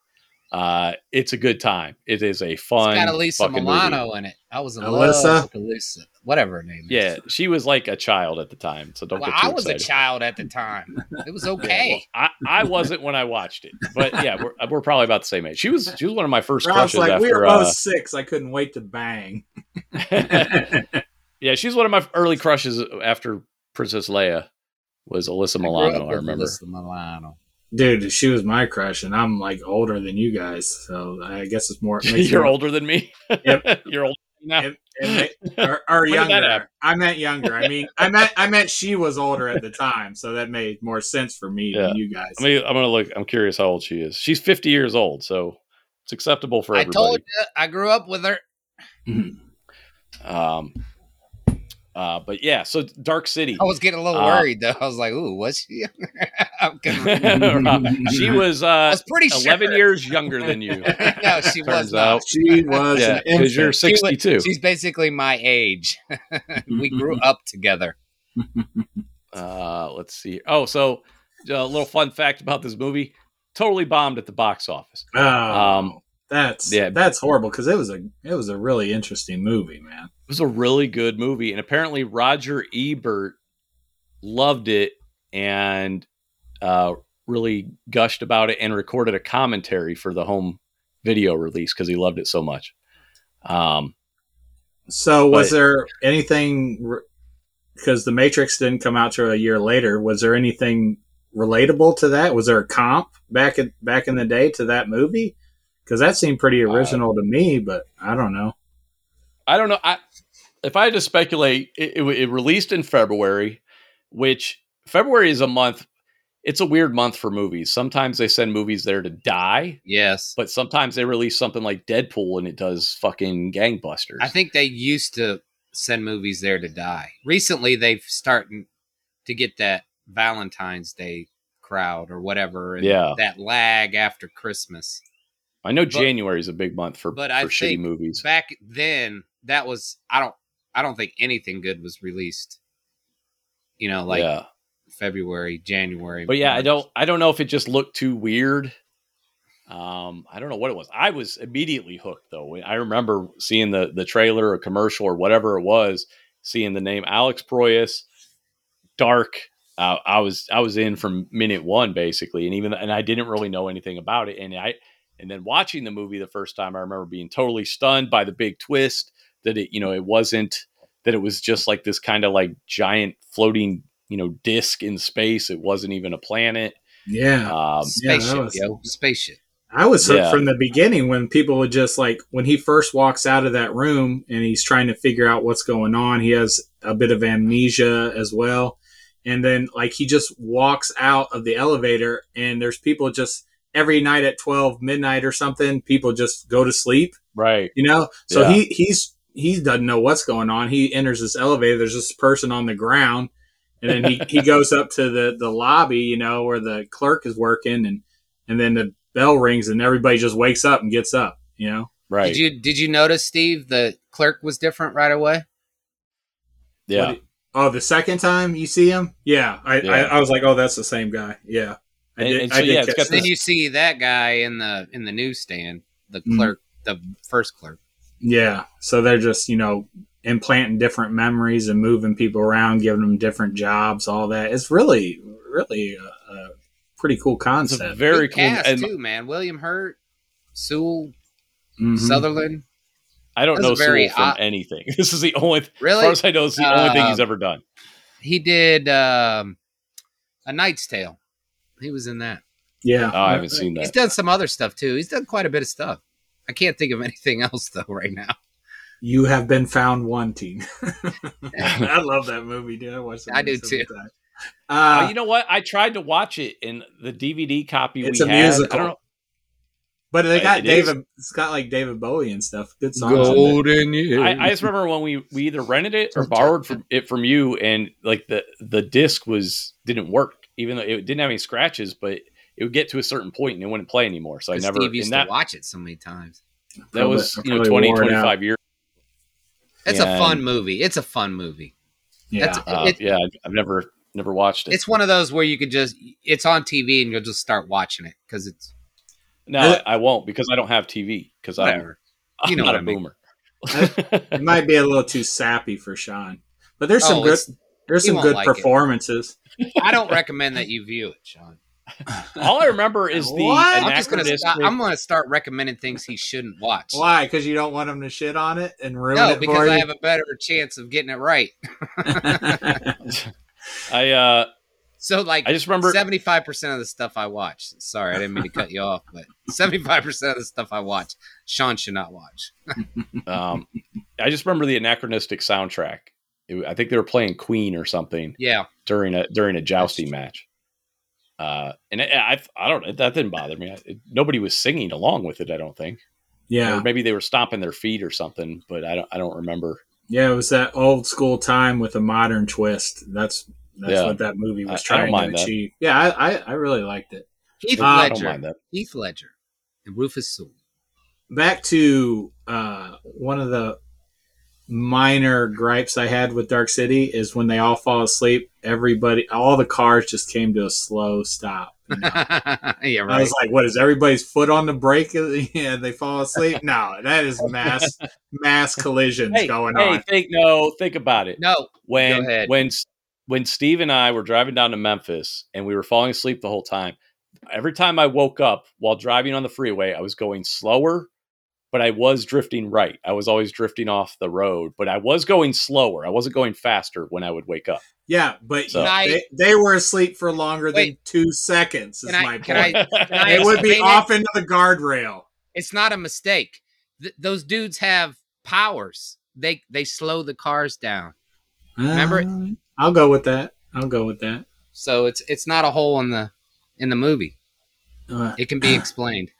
Uh, it's a good time. It is a fun. It's got Elisa fucking movie. Milano in it. I was in Alyssa? love with Elisa, whatever her name is. Yeah, she was like a child at the time, so don't Well, get too I was excited. a child at the time. It was *laughs* Yeah, okay. well, I, I wasn't when I watched it, but yeah, we're, we're probably about the same age. She was she was one of my first I was crushes like, we were both Uh, six. I couldn't wait to bang. *laughs* *laughs* yeah, she's one of my early crushes after Princess Leia was Alyssa Milano. I with remember. Alyssa Milano. Dude, she was my crush, and I'm like older than you guys, so I guess it's more. it *laughs* You're more- older than me. Yep. *laughs* You're older now. And- and they- or, or that younger. I meant younger. I mean, I meant I meant she was older at the time, so that made more sense for me Yeah. than you guys. I mean, I'm gonna look. I'm curious how old she is. She's 50 years old, so it's acceptable for everybody. I told you, I grew up with her. Um, uh, but yeah, so Dark City. I was getting a little Uh, worried though. I was like, "Ooh, *laughs* *laughs* *laughs* was she?" I'm kidding. she was I uh, was pretty 11 sure. years younger than you. no, she was Turns not. out. she was Yeah, because you're infant. She was- 62. She's basically my age. we grew up together. Uh, let's see. Oh, so a little fun fact about this movie: totally bombed at the box office. Oh, Um, That's Yeah. that's horrible because it was a it was a really interesting movie, man. It was a really good movie, and apparently Roger Ebert loved it and uh, really gushed about it and recorded a commentary for the home video release because he loved it so much. Um, So was But- there anything because the Matrix didn't come out till a year later? Was there anything relatable to that? Was there a comp back at back in the day to that movie? Because that seemed pretty Uh, original to me, but I don't know. I don't know. I if I had to speculate, it, it, it released in February, which February is a month. It's a weird month for movies. Sometimes they send movies there to die, Yes. but sometimes they release something like Deadpool and it does fucking gangbusters. I think they used to send movies there to die. Recently, they've starting to get that Valentine's Day crowd or whatever, and Yeah. that lag after Christmas. I know January is a big month for, but for I shitty movies. Back then, that was I don't I don't think anything good was released. You know, like yeah, February, January. but yeah, I don't. I don't know if it just looked too weird. Um, I don't know what it was. I was immediately hooked though. I remember seeing the the trailer or commercial or whatever it was, seeing the name Alex Proyas, Dark. Uh, I was I was in from minute one basically, and even and I didn't really know anything about it, and I and then watching the movie the first time, I remember being totally stunned by the big twist that it you know it wasn't that it was just like this kind of like giant floating you know disc in space. It wasn't even a planet. Yeah, Um, Yeah, spaceship, was- yo, spaceship. I was hooked Yeah. from the beginning when people would just like when he first walks out of that room and he's trying to figure out what's going on. He has a bit of amnesia as well, and then like he just walks out of the elevator and there's people just every night at twelve midnight or something. People just go to sleep, right. you know. So Yeah. he he's he doesn't know what's going on. He enters this elevator. There's this person on the ground, and then he, *laughs* he goes up to the the lobby, you know, where the clerk is working, and and then the bell rings, and everybody just wakes up and gets up, you know. Right. Did you did you notice, Steve? The clerk was different right away. yeah. What- oh, the second time you see him, yeah, I, Yeah. I, I was like, oh, that's the same guy. Yeah, I And- did. and so, did yeah, it's catch got And then you see that guy in the in the newsstand, the Mhm. clerk, the first clerk. Yeah, so they're just you know implanting different memories and moving people around, giving them different jobs, all that. It's really, really a, a pretty cool It's concept. a very Good cool. cast And too, man. William Hurt, Sewell, Mhm. Sutherland. I don't That's know a Sewell from odd- anything. *laughs* This is the only, as Really? far as I know, it's the only thing he's Uh, ever done. He did um, a Knight's Tale. He was in that. Yeah, Oh, I haven't seen that. He's done some other stuff too. He's done quite a bit of stuff. I can't think of anything *laughs* else though right now. You have been found wanting. *laughs* *laughs* I love that movie, dude. I watched that I do so too. times. Uh, Uh, you know what? I tried to watch it, and the DVD copy It's we a had. musical. I don't know. but they got it is. David. It's got like David Bowie and stuff. Good songs. in there. years. I, I just remember when we, we either rented it or borrowed from it from you, and like the the disc was didn't work, even though it didn't have any scratches, but it would get to a certain point and it wouldn't play anymore. So I never. Steve used and that to watch it so many times. that Probably- was you know probably 20, wore it out. 25 years. It's a fun movie. It's a fun movie. Yeah, That's- Uh, It- yeah, I've- I've never never watched it. It's one of those where you could just it's on TV and you'll just start watching it because it's no, Uh, I won't because I don't have TV because I'm, whatever. I'm You know not what a I mean. boomer. *laughs* it might be a little too sappy for Sean, but there's some Oh, good. It's- There's some good like it. performances. *laughs* I don't recommend that you view it, Sean. *laughs* All I remember is the What? I'm just gonna anachronistic. stop, I'm gonna start recommending things he shouldn't watch. Why? Because you don't want him to shit on it and ruin No, it No, because for I you. have a better chance of getting it right. *laughs* I uh, So like I just remember. seventy five percent of the stuff I watch. Sorry, I didn't mean to cut you off, but seventy five percent of the stuff I watch, Sean should not watch. Um, I just remember the anachronistic soundtrack. It- I think they were playing Queen or something Yeah, during a during a jousting match. Uh, and I, I, I don't that didn't bother me. I, it- nobody was singing along with it. I don't think. yeah, Or maybe they were stomping their feet or something, but I don't. I don't remember. yeah. It was that old school time with a modern twist. That's that's Yeah. what that movie was I- I don't trying mind to that. achieve. Yeah, I, I, I really liked it. Heath Uh, I don't Ledger, mind that. Heath Ledger, and Rufus Sewell. Back to uh, one of the minor gripes I had with Dark City is when they all fall asleep, everybody, all the cars just came to a slow stop. *laughs* you know? yeah, I was like, "What is everybody's foot on the brake? *laughs* Yeah, they fall asleep." No, that is mass mass collisions Hey, going hey, on. think no, think about it. no, when when when Steve and I were driving down to Memphis and we were falling asleep the whole time. Every time I woke up while driving on the freeway, I was going slower, but I was drifting right. I was always drifting off the road, but I was going slower. I wasn't going faster when I would wake up. Yeah, but So- I- they, they were asleep for longer than two seconds. Is Can I- my can point. *laughs* I- can I would be explain it? off into the guardrail. it's not a mistake. Th- those dudes have powers. They they slow the cars down. Remember- Uh, I'll go with that. I'll go with that. So it's it's not a hole in the in the movie. Uh, It can be explained.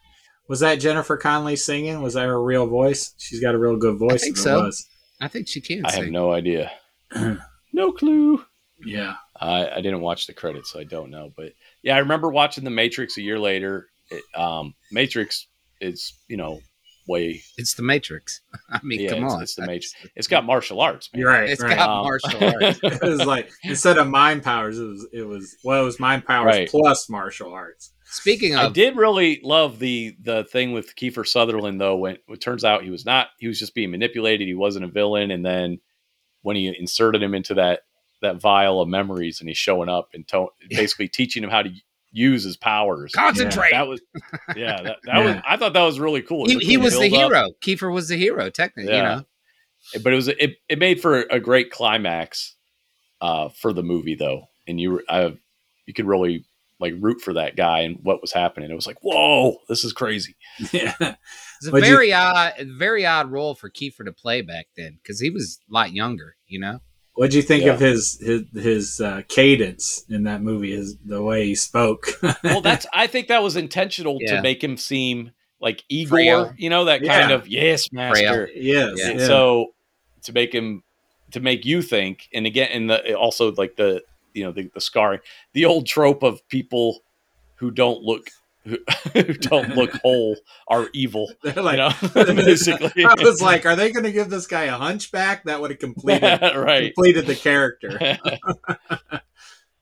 Was that Jennifer Connelly singing? Was that her real voice? She's got a real good voice. I think so. was. I think she can I have no idea. *clears throat* no clue. Yeah. I, I didn't watch the credits, so I don't know. But yeah, I remember watching The Matrix a year later. It, um, Matrix is, you know, way. It's the Matrix. *laughs* I mean, Yeah, come it's- on. it's the Matrix. It's got martial arts, man. You're right. It's right. got Um, martial *laughs* arts. it was like instead of mind powers, it was it was well, it was mind powers Right. plus martial arts. Speaking of, I did really love the the thing with Kiefer Sutherland though. When it turns out he was not, he was just being manipulated. He wasn't a villain, and then when he inserted him into that that vial of memories, and he's showing up and to- Yeah. basically teaching him how to use his powers. concentrate. That was, yeah, that, that was. I thought that was really cool. It he, was he was the build-up. hero. Kiefer was the hero, technically. You Yeah. know, but it was it, it made for a great climax uh, for the movie though, and you I, you could really like root for that guy and what was happening. It was like, whoa, this is crazy. *laughs* Yeah. it's a What'd you- very odd, very odd role for Kiefer to play back then because he was a lot younger. You know, What'd you think Yeah. of his his his uh, cadence in that movie? His the way he spoke. *laughs* Well, that's I think that was intentional Yeah. to make him seem like Igor, Frail. you know, that kind Yeah. of yes, master. yes. Yeah. yeah. So to make him to make you think, and again, and the also like the you know the, the scarring, the old trope of people who don't look who, *laughs* don't look *laughs* whole are evil. *laughs* They're You know, basically. I was like, are they going to give this guy a hunchback? That would have completed right. completed the character.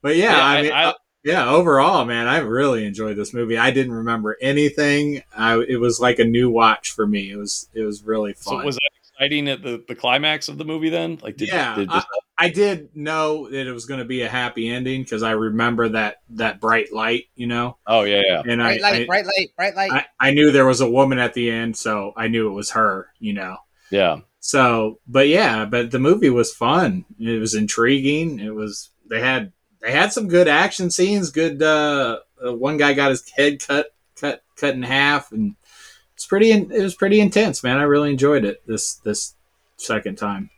But yeah, Yeah, I I- mean, I- uh, yeah. Overall, man, I really enjoyed this movie. I didn't remember anything. I, it was like a new watch for me. It was it was really fun. so was that exciting at the, the climax of the movie then? Like, did, yeah, did I did know that it was going to be a happy ending because I remember that that bright light, you know, oh yeah, yeah. and bright I, light, I, bright light, bright light. I I knew there was a woman at the end, so I knew it was her, you know. Yeah. So, but yeah, but the movie was fun. It was intriguing. It was they had they had some good action scenes. Good. Uh, uh, one guy got his head cut cut cut in half, and it's pretty. It was pretty intense, man. I really enjoyed it this this second time.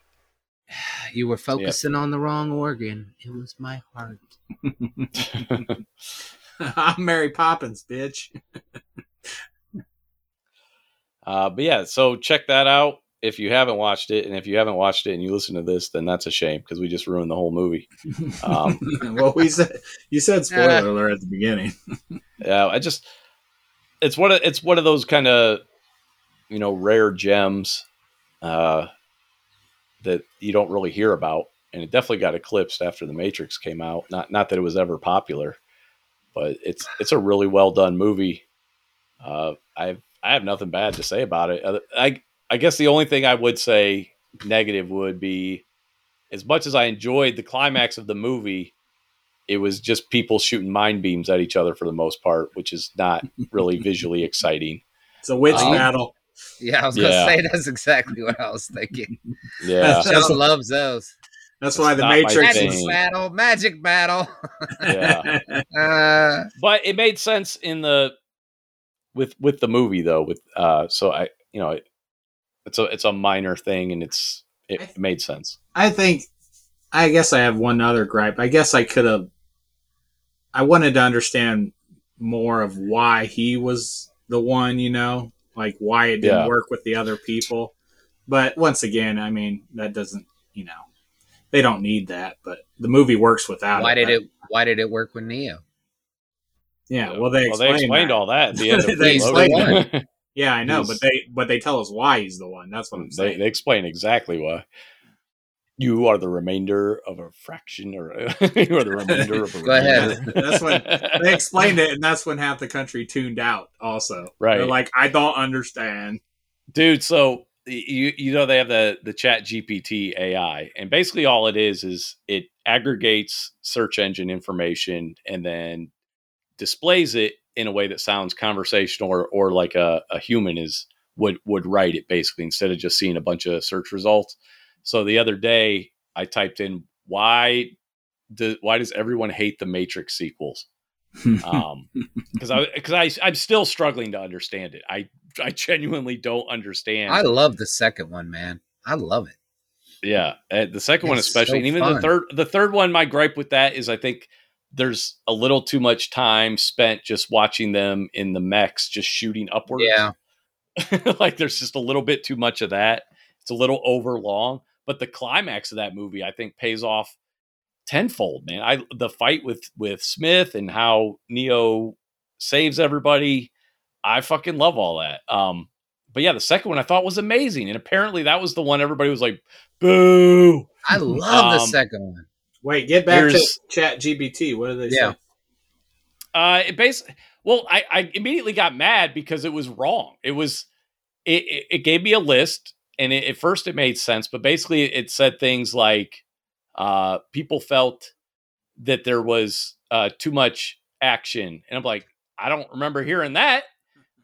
*sighs* you were focusing on the wrong organ. It was my heart. *laughs* *laughs* I'm Mary Poppins, bitch. *laughs* Uh, but yeah, so check that out if you haven't watched it, and if you haven't watched it and you listen to this, then that's a shame because we just ruined the whole movie. Um, well, we said you said spoiler alert at the beginning. Yeah, I just it's one of it's one of those kind of you know rare gems uh, that you don't really hear about, and it definitely got eclipsed after the Matrix came out. Not not that it was ever popular, but it's it's a really well done movie. Uh, I I have nothing bad to say about it. I I guess the only thing I would say negative would be as much as I enjoyed the climax of the movie, it was just people shooting mind beams at each other for the most part, which is not really *laughs* visually exciting. It's a witch Um, battle. Yeah, I was gonna say that's exactly what I was thinking. Yeah, That's- John loves those. That's why the Matrix. Magic battle, magic battle. yeah. *laughs* Uh, but it made sense in the with with the movie though. With uh, so I you know it, it's a it's a minor thing and it's it made sense. I think I guess I have one other gripe. I guess I could have I wanted to understand more of why he was the one, you know, like why it didn't Yeah. work with the other people. But once again, I mean, that doesn't, you know, they don't need that, but the movie works without why it. did it? Why did it work with Neo? Yeah, well they explained, explained that. all that at the *laughs* end. Of They Reloaded. explained *laughs* Yeah, I know, He's- but they but they tell us why he's the one. That's what I'm They, they explain exactly why. You are the remainder of a fraction, or *laughs* you are the remainder of a. *laughs* Go ahead. That's what *laughs* they explained it, and that's when half the country tuned out. Also, Right. They're like, I don't understand. dude so you you know they have the the chat gpt ai and basically all it is is it aggregates search engine information and then displays it in a way that sounds conversational or, or like a, a human is would would write it basically instead of just seeing a bunch of search results so the other day i typed in why do, why does everyone hate the matrix sequels um *laughs* because i because I, i'm still struggling to understand it i i genuinely don't understand I love the second one, man. I love it. yeah uh, the second one It's especially so and even the third the third one my gripe with that is i think there's a little too much time spent just watching them in the mechs just shooting upwards Yeah. *laughs* like there's just a little bit too much of that it's a little over long but the climax of that movie i think pays off tenfold man i the fight with with smith and how neo saves everybody i fucking love all that um but yeah the second one i thought was amazing and apparently that was the one everybody was like boo I love the Um, second one. Wait, get back to Chat GPT. What do they Yeah. say? Uh, it basically, well, I, I immediately got mad because it was wrong. It was, it, it, it gave me a list, and it, at first it made sense, but basically it said things like, uh, people felt that there was uh, too much action, and I'm like, I don't remember hearing that.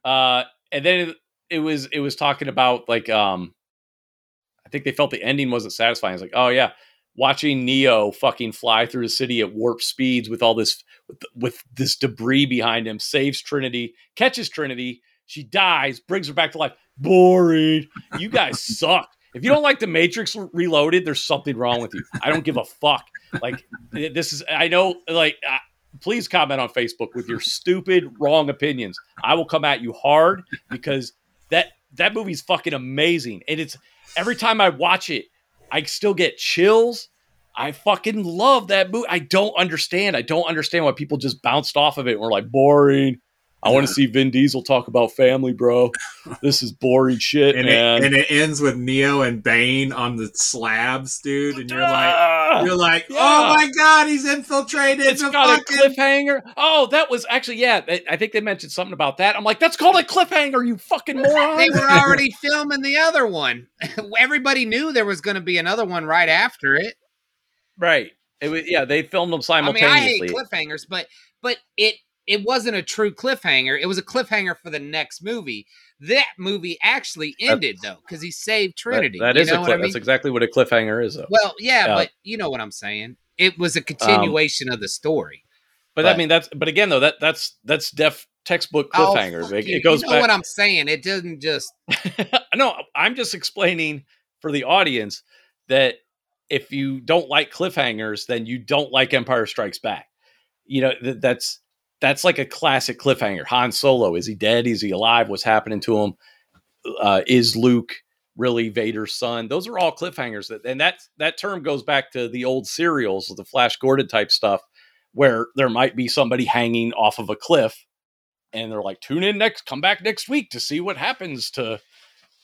Uh, and then it, it was it was talking about like, um, I think they felt the ending wasn't satisfying. It's like, oh yeah, watching Neo fucking fly through the city at warp speeds with all this with, with this debris behind him, saves Trinity, catches Trinity, she dies, brings her back to life. Boring. You guys *laughs* suck. If you don't like the Matrix Reloaded, there's something wrong with you. I don't give a fuck. Like this is, I know. Like, uh, please comment on Facebook with your stupid wrong opinions. I will come at you hard because that that movie's fucking amazing, and it's every time I watch it, I still get chills. I fucking love that movie. I don't understand. I don't understand why people just bounced off of it and were like, boring. I want to see Vin Diesel talk about family, bro. This is boring shit, And man. it, and it ends with Neo and Bane on the slabs, dude. And you're like, Ah! you're like, Yeah. oh my god, he's infiltrated. it's the got fucking- a cliffhanger. Oh, that was actually yeah. I- I think they mentioned something about that. I'm like, that's called a cliffhanger, you fucking *laughs* moron. They were already filming the other one. *laughs* Everybody knew there was going to be another one right after it. right. It was, yeah, they filmed them simultaneously. I mean, I hate cliffhangers, but but it it wasn't a true cliffhanger. It was a cliffhanger for the next movie. That movie actually ended though because he saved Trinity. that you is know a cliff. I mean? That's exactly what a cliffhanger is, though. well, yeah, Yeah. but you know what I'm saying. It was a um, continuation of the story. But, I mean, that's but again though that that's that's def textbook Oh, cliffhangers. fuck it, it goes you know back. what I'm saying. It doesn't just *laughs* no, I'm just explaining for the audience that if you don't like cliffhangers, then you don't like Empire Strikes Back. You know, th- that's that's like a classic cliffhanger. Han Solo, is he dead? Is he alive? What's happening to him? Uh, is Luke really Vader's son? Those are all cliffhangers that and that that term goes back to the old serials, the Flash Gordon type stuff, where there might be somebody hanging off of a cliff and they're like, tune in next, come back next week to see what happens to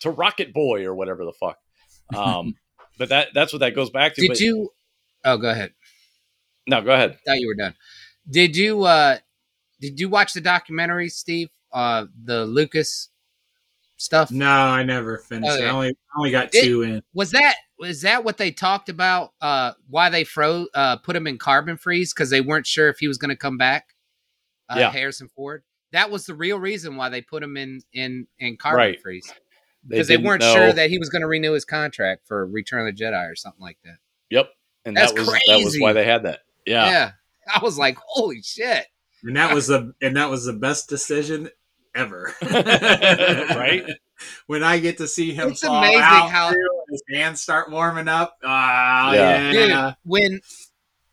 to Rocket Boy or whatever the fuck. Um, *laughs* but that that's what that goes back to. Did but, you? Oh, go ahead. No, go ahead. Thought you were done. Did you? uh Did you watch the documentary, Steve? Uh The Lucas stuff. No, I never finished. Okay. it. I only I only got Did- two in. Was that was that what they talked about? Uh Why they froze? Uh, put him in carbon freeze because they weren't sure if he was going to come back. Uh, Yeah. Harrison Ford. That was the real reason why they put him in in in carbon Right. freeze because they, didn't weren't know- sure that he was going to renew his contract for Return of the Jedi or something like that. Yep, and That's that was that was why they had that. Yeah, yeah. I was like, holy shit. And that was the and that was the best decision ever. *laughs* Right? *laughs* When I get to see him It's fall amazing out, how- his hands start warming up. Ah, Yeah. yeah. Dude, when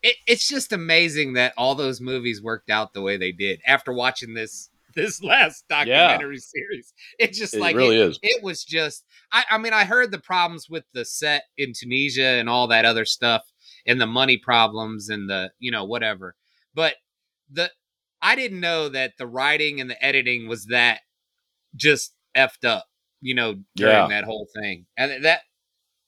it, it's just amazing that all those movies worked out the way they did after watching this this last documentary series. It's just it like really it, is. it was just I, I mean, I heard the problems with the set in Tunisia and all that other stuff and the money problems and the, you know, whatever. But the I didn't know that the writing and the editing was that just effed up, you know, during Yeah. that whole thing. And that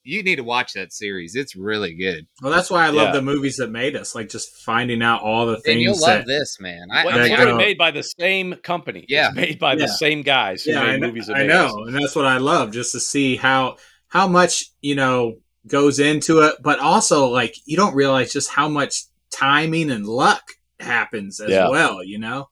you need to watch that series. It's really good. Well, that's why I love Yeah. the movies that made us. Like just finding out all the And things you'll that love this, man. I, Well, I'm it's literally made by the same company. Yeah. It's made by Yeah. the same guys who yeah, made I know, movies. that I made know, us. and that's what I love, just to see how how much you know goes into it, but also like you don't realize just how much timing and luck happens as Yeah. well. You know,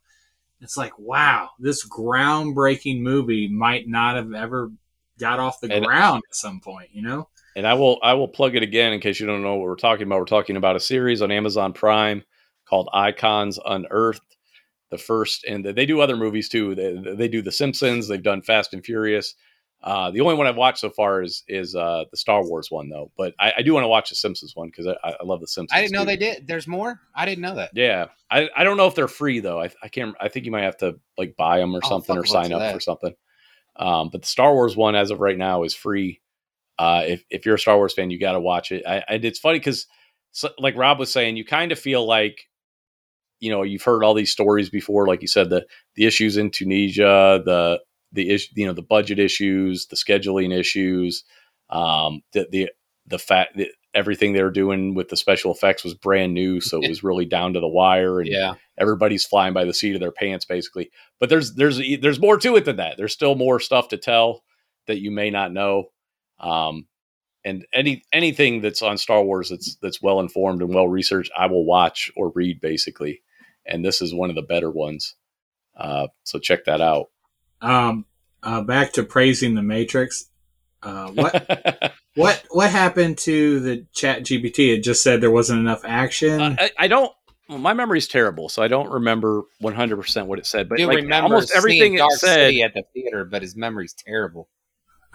it's like wow, this groundbreaking movie might not have ever got off the And- ground at some point. You know, And I will I will plug it again in case you don't know what we're talking about. We're talking about a series on Amazon Prime called Icons Unearthed. The first, and they do other movies too. They, they do The Simpsons. They've done Fast and Furious. Uh, the only one I've watched so far is is uh, the Star Wars one though. But I, I do want to watch the Simpsons one because I, I love the Simpsons. I didn't know too. they did. There's more. I didn't know that. Yeah, I, I don't know if they're free though. I, I can't. I think you might have to like buy them or Oh, something or sign up that. for something. Um, but the Star Wars one, as of right now, is free. Uh, if if you're a Star Wars fan, you got to watch it. I, and it's funny because, so, like Rob was saying, you kind of feel like, you know, you've heard all these stories before. Like you said, the the issues in Tunisia, the the issue, you know, the budget issues, the scheduling issues, um, the the the fact that everything they were doing with the special effects was brand new, so it was really down to the wire, and Yeah. everybody's flying by the seat of their pants, basically. But there's there's there's more to it than that. There's still more stuff to tell that you may not know. Um, and any anything that's on Star Wars that's that's well informed and well researched, I will watch or read basically. And this is one of the better ones. Uh, so check that out. Um, uh, back to praising the Matrix. Uh, what *laughs* what what happened to the Chat GPT? It just said there wasn't enough action. Uh, I, I don't. Well, my memory's terrible, so I don't remember 100 percent what it said. But do like, remember almost everything seeing it Dark said. City at the theater, but his memory's terrible.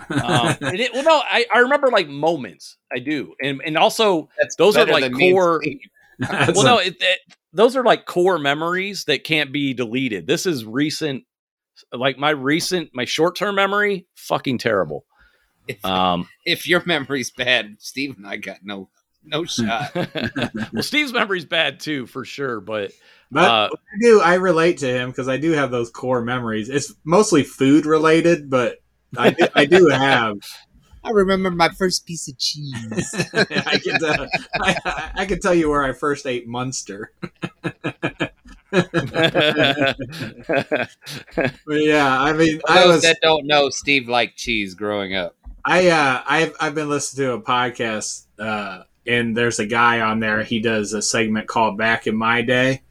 um, *laughs* it, it- well, no, I, I remember like moments. I do, and and also That's Those are like than me and core- *laughs* well, no, it, it, those are like core memories that can't be deleted. This is recent, like my recent, my short term memory, fucking terrible. If, Um, *laughs* if your memory's bad, Steve and I got no no *laughs* shot. well, Steve's memory's bad too, for sure. But But uh, I do. I relate to him because I do have those core memories. It's mostly food related, but I do, I do have. *laughs* I remember my first piece of cheese. I can tell, I, I can tell you where I first ate Munster. But yeah, I mean, For I those was that don't know, Steve liked cheese growing up. I uh I've I've been listening to a podcast uh and there's a guy on there he does a segment called Back in My Day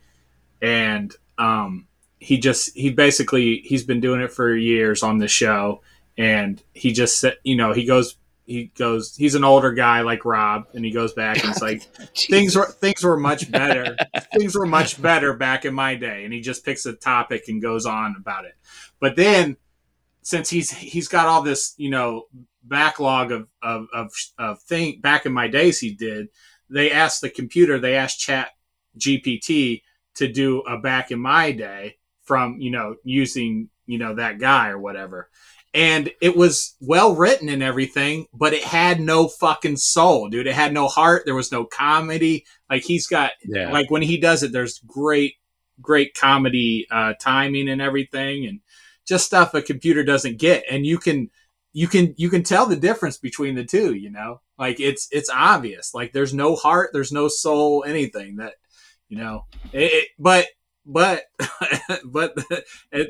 and um he just he basically he's been doing it for years on the show and he just said you know he goes he goes he's an older guy like Rob and he goes back and it's like *laughs* things were things were much better. Things were much better back in my day. And he just picks a topic and goes on about it. But then since he's he's got all this you know backlog of of of, of thing back in my days he did they asked the computer they asked chat gpt to do a back in my day from you know using you know that guy or whatever and it was well written and everything but it had no fucking soul dude. It had no heart. There was no comedy. Like he's got yeah, like when he does it there's great great comedy uh timing and everything and just stuff a computer doesn't get. And you can you can you can tell the difference between the two you know? Like it's it's obvious. Like there's no heart there's no soul anything that you know? It, it- but but *laughs* but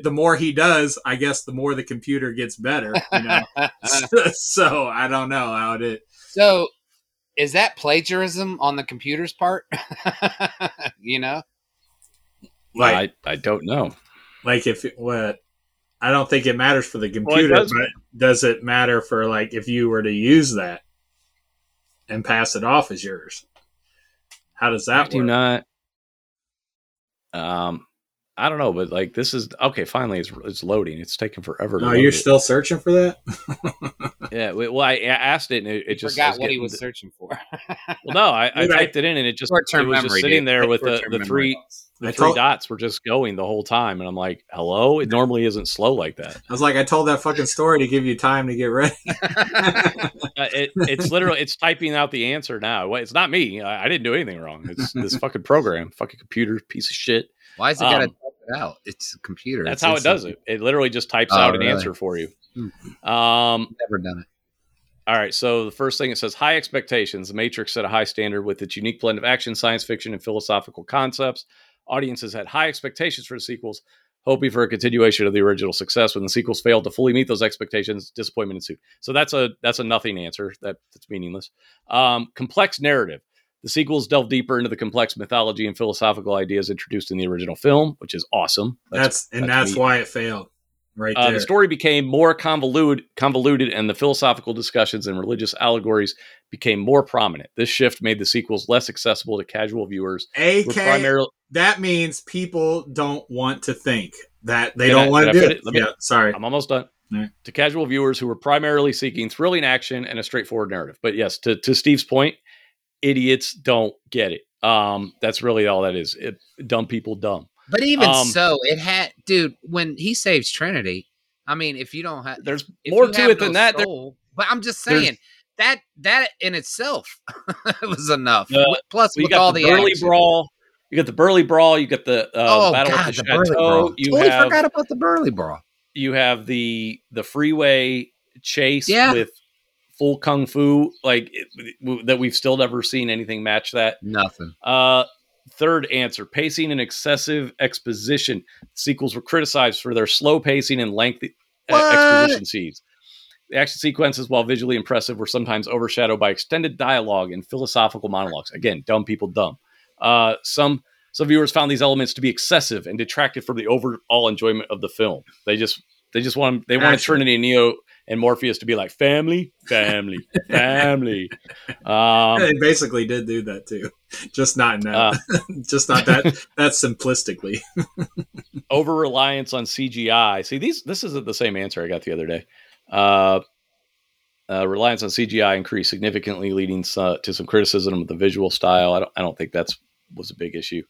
the more he does i guess the more the computer gets better you know *laughs* *laughs* so i don't know how it so, is that plagiarism on the computer's part? you know, like I I don't know. like if it, what I don't think it matters for the computer, does- but does it matter for like if you were to use that and pass it off as yours? How does I that do work? not. Um, I don't know, but like this is okay. Finally, it's it's loading. It's taking forever. to No, you're it. still searching for that. *laughs* yeah. Well, I I asked it, and it, it just forgot what he getting- was searching for. Well, no, I, I Maybe I- typed it in, and it just it was just sitting dude. there with the, the three loss. The I three told- dots were just going the whole time, and I'm like, "Hello." It normally isn't slow like that. I was like, I told that fucking story to give you time to get ready. *laughs* Uh, it, it's literally it's typing out the answer now. It's not me. I, I didn't do anything wrong. It's this *laughs* fucking program, fucking computer piece of shit. Why is it got to Um, type it out. It's a computer. That's It's how it does it. It literally just types Oh, out an answer for you. Hmm. Um, Never done it. all right. So the first thing it says high expectations. The Matrix set a high standard with its unique blend of action, science fiction, and philosophical concepts. Audiences had high expectations for the sequels, hoping for a continuation of the original success. When the sequels failed to fully meet those expectations, disappointment ensued. So that's a that's a nothing answer. That, that's meaningless. Um, complex narrative. The sequels delve deeper into the complex mythology and philosophical ideas introduced in the original film, which is awesome. That's, and that's that's why it failed. Right Uh, the story became more convoluted, convoluted, and the philosophical discussions and religious allegories became more prominent. This shift made the sequels less accessible to casual viewers. AK, primarily, that means people don't want to think that they Can don't I- want to I do it. it? Me- yeah, sorry. I'm almost done. All right. To casual viewers who were primarily seeking thrilling action and a straightforward narrative. But yes, to, to Steve's point, idiots don't get it. Um, that's really all that is. It, dumb people dumb. But even Um, so, it had, dude. When he saves Trinity, I mean, if you don't have, There's more to it than that. Soul- but I'm just saying that that in itself *laughs* was enough. Plus, with got all the, the, burly action. brawl. You got the burly brawl. You got the uh, oh battle god, the, the burly chateau. brawl. You totally have forgot about the burly brawl. you have the the freeway chase Yeah. with full kung fu like it, that we've still never seen anything match that Nothing. uh third answer pacing and excessive exposition sequels were criticized for their slow pacing and lengthy uh, What? exposition scenes the action sequences while visually impressive were sometimes overshadowed by extended dialogue and philosophical monologues again dumb people dumb uh some some viewers found these elements to be excessive and detracted from the overall enjoyment of the film they just they just want they want Action. trinity and neo and morpheus to be like family family family um they basically did do that too, just not in that, Uh, *laughs* just not that that simplistically. *laughs* over reliance on CGI. See, these this isn't the same answer I got the other day. Uh, uh, reliance on CGI increased significantly, leading to some criticism of the visual style. I don't, I don't think that's was a big issue.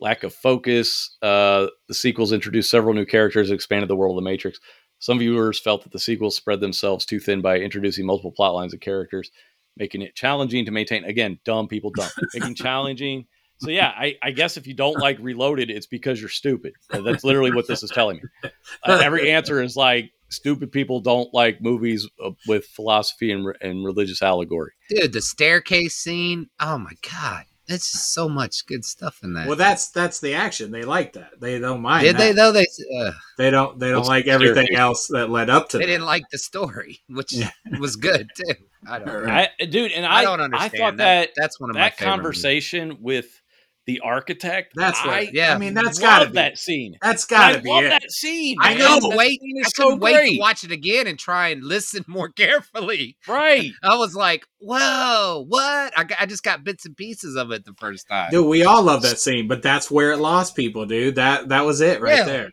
Lack of focus. Uh, the sequels introduced several new characters, expanded the world of the Matrix. Some viewers felt that the sequels spread themselves too thin by introducing multiple plot lines and characters, making it challenging to maintain. Again, dumb people dumb, making challenging. So yeah, I, I guess if you don't like Reloaded, it's because you're stupid. That's literally what this is telling me. Uh, every answer is like stupid people don't like movies uh, with philosophy and, and religious allegory. Dude, the staircase scene. Oh my god, it's just so much good stuff in that. Well, that's that's the action. They like that. They don't mind. Did they though? They uh, They don't. They don't like everything staircase? else that led up to they that. didn't like the story, which Yeah. was good too. I don't. Right. I, dude, and I I, don't I understand. thought that that's one of my that favorite movies. conversation with the architect. That's I right. Yeah. I mean, that's gotta be. that scene. That's gotta be love it. that scene. I know. couldn't That wait. scene I is couldn't so wait great. to watch it again and try and *laughs* listen more carefully. Right. I was like, "Whoa, what?" I, I just got bits and pieces of it the first time. Dude, we all love that scene, but that's where it lost people, dude. That that was it right Yeah. there.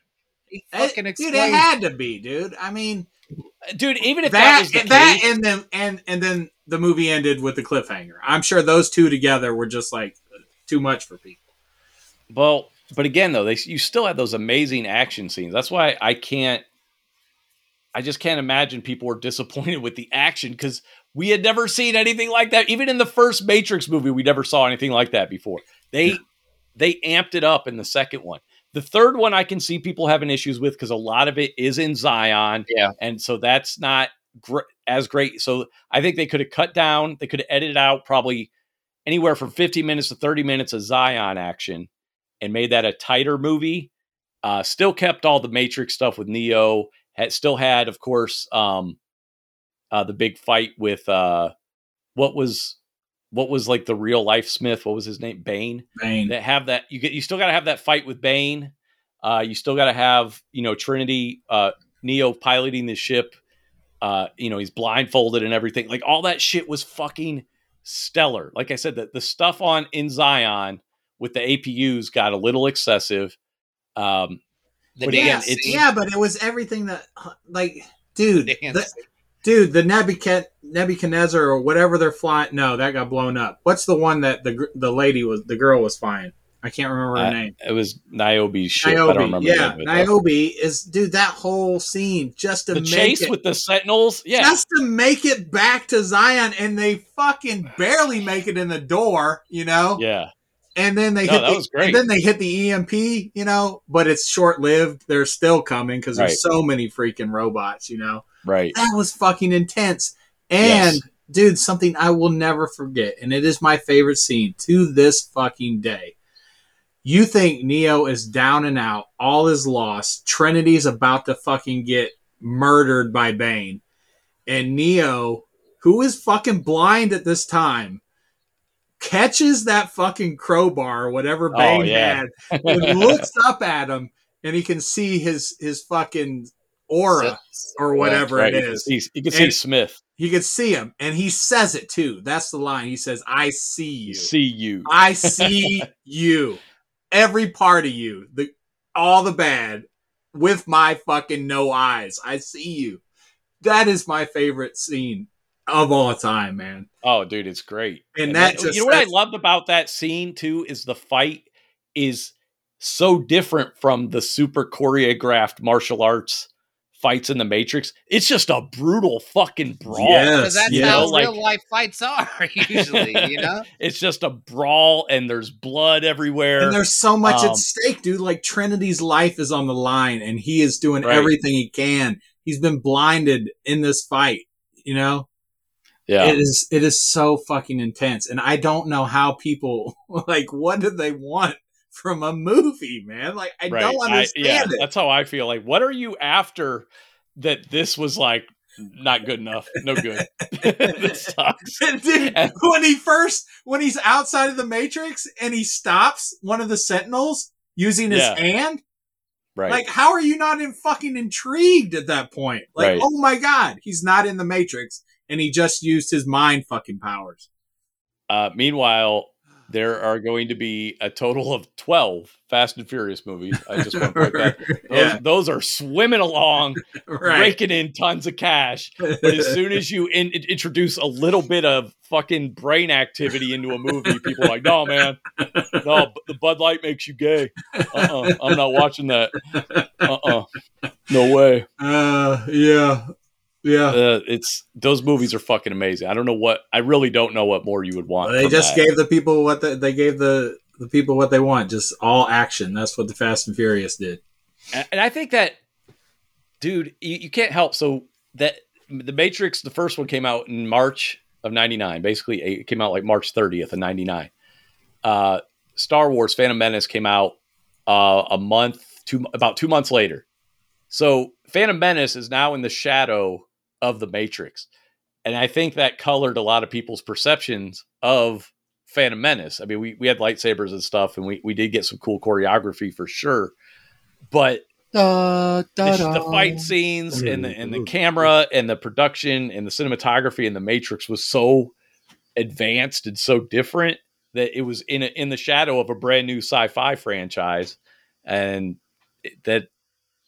He eh, It- dude, explained. it had to be, dude. I mean, Dude, even if that, that was the that case, and then and and then the movie ended with the cliffhanger. I'm sure those two together were just like too much for people. Well, but again, though, they you still had those amazing action scenes. That's why I can't. I just can't imagine people were *laughs* disappointed with the action because we had never seen anything like that. Even in the first Matrix movie, we never saw anything like that before. They they amped it up in the second one. The third one, I can see people having issues with because a lot of it is in Zion, Yeah. and so that's not gr- as great. So I think they could have cut down. They could have edited out probably anywhere from 50 minutes to 30 minutes of Zion action and made that a tighter movie. Uh, still kept all the Matrix stuff with Neo. Had still had, of course, um, uh, the big fight with uh, what was what was like the real life Smith. What was his name? Bane. Bane. That have that you get. You still got to have that fight with Bane. Uh, you still got to have you know Trinity, uh, Neo piloting the ship. Uh, you know he's blindfolded and everything. Like all that shit was fucking stellar. Like I said, that the stuff on in Zion with the APUs got a little excessive. Um, The But yeah, again, dance it's- yeah, but it was everything that like, dude, the the, dude, the Nebuchad- Nebuchadnezzar or whatever they're flying. No, that got blown up. What's the one that the the lady was the girl was flying? I can't remember her Uh, name. it was Niobe's ship. I don't remember. yeah, name of it, though. Niobe is dude. That whole scene just to The make chase it, with the Sentinels. Yeah, just to make it back to Zion, and they fucking barely make it in the door. You know, yeah. and then they No, hit that the, was great. and then they hit the EMP, you know, but it's short lived. They're still coming because Right. there's so many freaking robots, you know. Right. That was fucking intense. And Yes. dude, something I will never forget, and it is my favorite scene to this fucking day. You think Neo is down and out, all is lost. Trinity's about to fucking get murdered by Bane. And Neo, who is fucking blind at this time, catches that fucking crowbar, whatever Oh, Bane yeah. had, and *laughs* looks up at him, and he can see his his fucking aura or whatever Right. it You can see, you can see Smith. You can see him, and he says it too. That's the line. He says, "I see you. See you. I see you. *laughs* Every part of you, the all the bad, with my fucking no eyes. I see you." That is my favorite scene of all time, man. Oh, dude, it's great. And that just- you know what I loved about that scene too is the fight is so different from the super choreographed martial arts fights in the Matrix. It's just a brutal fucking brawl. Yes. That's you how like- real life fights are *laughs* usually, you know. *laughs* It's just a brawl and there's blood everywhere. And there's so much Um, at stake, dude. Like Trinity's life is on the line, and he is doing Right. everything he can. He's been blinded in this fight, you know. yeah. It is it is so fucking intense, and I don't know how people *laughs* like. What do they want from a movie, man? Like I don't I- understand yeah, it. that's how I feel. Like, what are you after that this was like not good enough? No good. *laughs* *laughs* this sucks. Dude, And- when he first when he's outside of the Matrix and he stops one of the Sentinels using his Yeah. hand, Right. like how are you not in fucking intrigued at that point? Like, Right. oh my god, he's not in the Matrix and he just used his mind fucking powers. Uh, meanwhile, there are going to be a total of 12 Fast and Furious movies. I just want to point that. *laughs* Those, yeah, those are swimming along, *laughs* right. raking in tons of cash. But as soon as you in, in- introduce a little bit of fucking brain activity into a movie, people are like, no, man, no, the Bud Light makes you gay. Uh-uh, I'm not watching that. Uh-uh, no way. uh, yeah, yeah. Uh, it's those movies are fucking amazing. I don't know what I really don't know what more you would want. They just that. gave the people what the, they gave the the people what they want, just all action. That's what the Fast and Furious did. And- And I think that, dude, you, you can't help. So that the Matrix, the first one came out in March of '99. Basically, it came out like March 30th of '99. Uh, Star Wars: Phantom Menace came out uh, a month, two about two months later. So Phantom Menace is now in the shadow of the Matrix, and I think that colored a lot of people's perceptions of Phantom Menace. I mean, we we had lightsabers and stuff, and we we did get some cool choreography for sure, but the, the fight scenes and the and the camera and the production and the cinematography and the Matrix was so advanced and so different that it was in a, in the shadow of a brand new sci-fi franchise, and that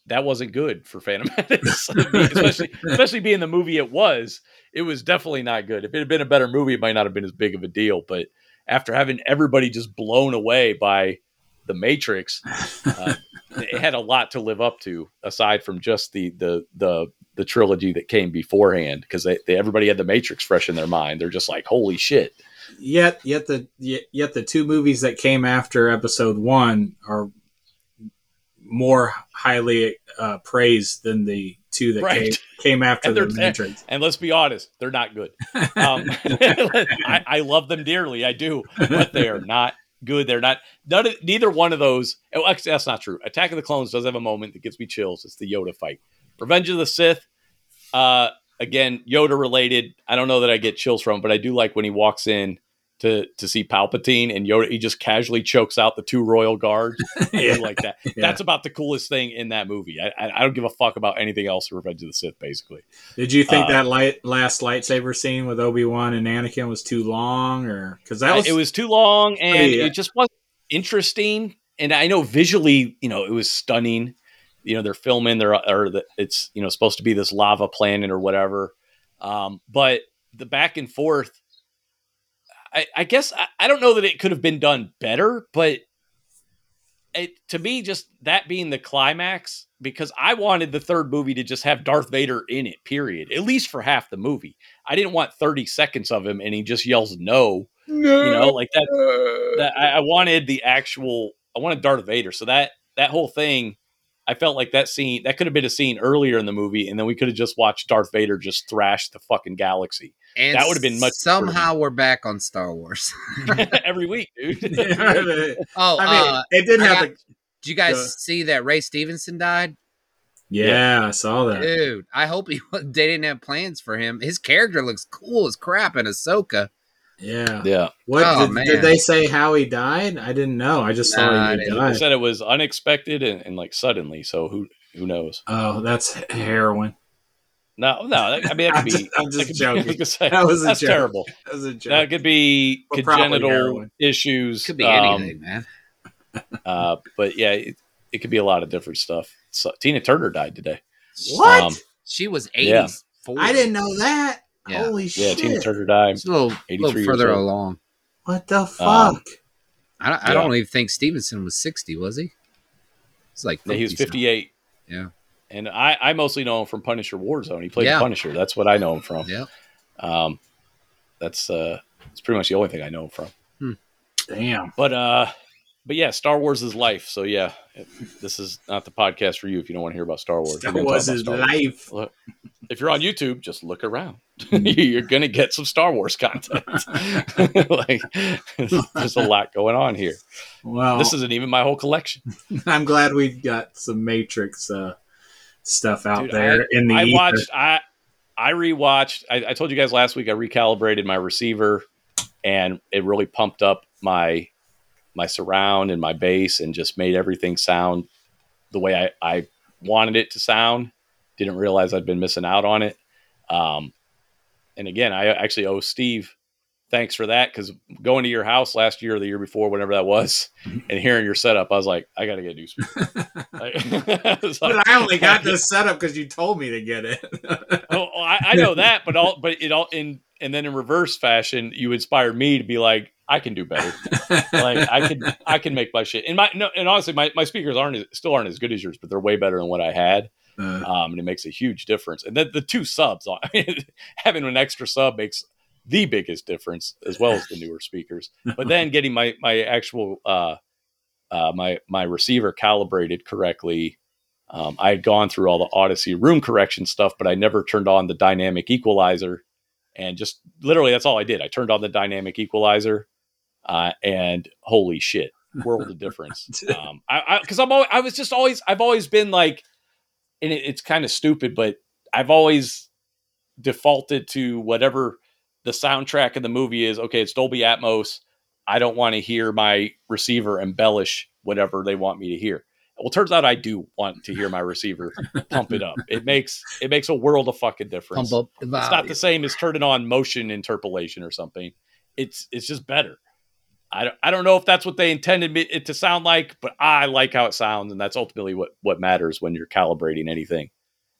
that wasn't good for Phantom *laughs* Menace, especially *laughs* especially being the movie it was. It was definitely not good. If it had been a better movie, it might not have been as big of a deal. But after having everybody just blown away by the Matrix, uh, it had a lot to live up to aside from just the the the the trilogy that came beforehand because they, they everybody had the Matrix fresh in their mind. They're just like, holy shit. Yet, yet the yet, yet the two movies that came after Episode One are more highly uh, praised than the two that Right. came came after the Matrix. And let's be honest, they're not good. *laughs* Um, *laughs* I, I love them dearly, I do, but they are not good. They're not none of, neither one of those. Oh, actually, that's not true. Attack of the Clones does have a moment that gives me chills. It's the Yoda fight. Revenge of the Sith. Uh, again, Yoda related. I don't know that I get chills from, but I do like when he walks in to to see Palpatine and Yoda. He just casually chokes out the two royal guards. *laughs* Yeah. like that. Yeah. That's about the coolest thing in that movie. I, I, I don't give a fuck about anything else Revenge of the Sith. Basically, Did you think uh, that light, last lightsaber scene with Obi Wan and Anakin was too long, or because that was it was too long and it just wasn't interesting. And I know visually, you know, it was stunning. You know, they're filming, they're or the, it's you know supposed to be this lava planet or whatever. Um, but the back and forth, I, I guess I, I don't know that it could have been done better, but it, to me, just that being the climax, because I wanted the third movie to just have Darth Vader in it, period, at least for half the movie. I didn't want 30 seconds of him and he just yells no You know, like that. that I, I wanted the actual. I wanted Darth Vader. So that that whole thing, I felt like that scene that could have been a scene earlier in the movie, and then we could have just watched Darth Vader just thrash the fucking galaxy And That would've been much Somehow we're back on Star Wars. *laughs* *laughs* every week, dude. *laughs* I Oh, mean, uh, it didn't I have got- to. did you guys uh, see that Ray Stevenson died? Yeah, I saw that. Dude, I hope he they didn't have plans for him. His character looks cool as crap in Ahsoka. Yeah. yeah, What Oh, did, did they say how he died? I didn't know. I just saw Nah, he they- they died. said it was unexpected and, and like suddenly. So who who knows? Oh, that's heroin. No, no. that- I mean, that I'm could be. *laughs* I'm just could *laughs* joking. I was gonna say, That was a that's joke. terrible. That was a joke. That could be But probably congenital issues. Could be um, anything, man. *laughs* Uh, but yeah, it, it could be a lot of different stuff. So, Tina Turner died today. what? um, She was yeah. 84. I didn't know that. Yeah. Holy Yeah, shit! Yeah, Tina Turner died. It's a little, 83 little years further old. along. What the fuck? Um, I don't, I Yeah. don't even think Stevenson was 60, was he? It's like Yeah, he was 50 something. 58. Yeah. And I, I mostly know him from Punisher Warzone. He played Yeah. Punisher. That's what I know him from. Yeah. Um, that's uh, that's pretty much the only thing I know him from. Damn. But uh, but yeah, Star Wars is life. So yeah, this is not the podcast for you if you don't want to hear about Star Wars. Star We're Wars is Star Wars. life. Look, if you're on YouTube, just look around. *laughs* you're gonna get some Star Wars content. *laughs* like, there's a lot going on here. Well, This isn't even my whole collection. *laughs* I'm glad we got some Matrix uh, stuff out Dude, there in the I ether. watched. I I rewatched. I, I told you guys last week. I recalibrated my receiver, and it really pumped up my my surround and my bass, and just made everything sound the way I, I wanted it to sound. Didn't realize I'd been missing out on it. Um, and again, I actually owe Steve thanks for that because going to your house last year or the year before, whenever that was, and hearing your setup, I was like, I got to get a new speaker. *laughs* Like- *laughs* I like- but I only got *laughs* this setup because you told me to get it. oh, I, I know that, but all, but it all in, and then in reverse fashion, you inspired me to be like, I can do better. Like I can, I can make my shit. And my, no, and honestly, my, my speakers aren't as- still aren't as good as yours, but they're way better than what I had. Uh, Um, and it makes a huge difference. And then the two subs, I mean, having an extra sub makes the biggest difference, as well as the newer speakers. But then getting my my actual uh, uh, my my receiver calibrated correctly. Um, I had gone through all the Audyssey room correction stuff, but I never turned on the dynamic equalizer. And just literally, that's all I did. I turned on the dynamic equalizer, uh, and holy shit, world of difference. *laughs* Um, I because I'm always, I was just always I've always been like, and it, it's kind of stupid, but I've always defaulted to whatever the soundtrack of the movie is. Okay, it's Dolby Atmos. I don't want to hear my receiver embellish whatever they want me to hear. Well, turns out I do want to hear my receiver *laughs* pump it up. It makes it makes a world of fucking difference. Pump up the It's not the same as turning on motion interpolation or something. It's it's just better. I don't, I don't know if that's what they intended me- it to sound like, but I like how it sounds, and that's ultimately what what matters when you're calibrating anything.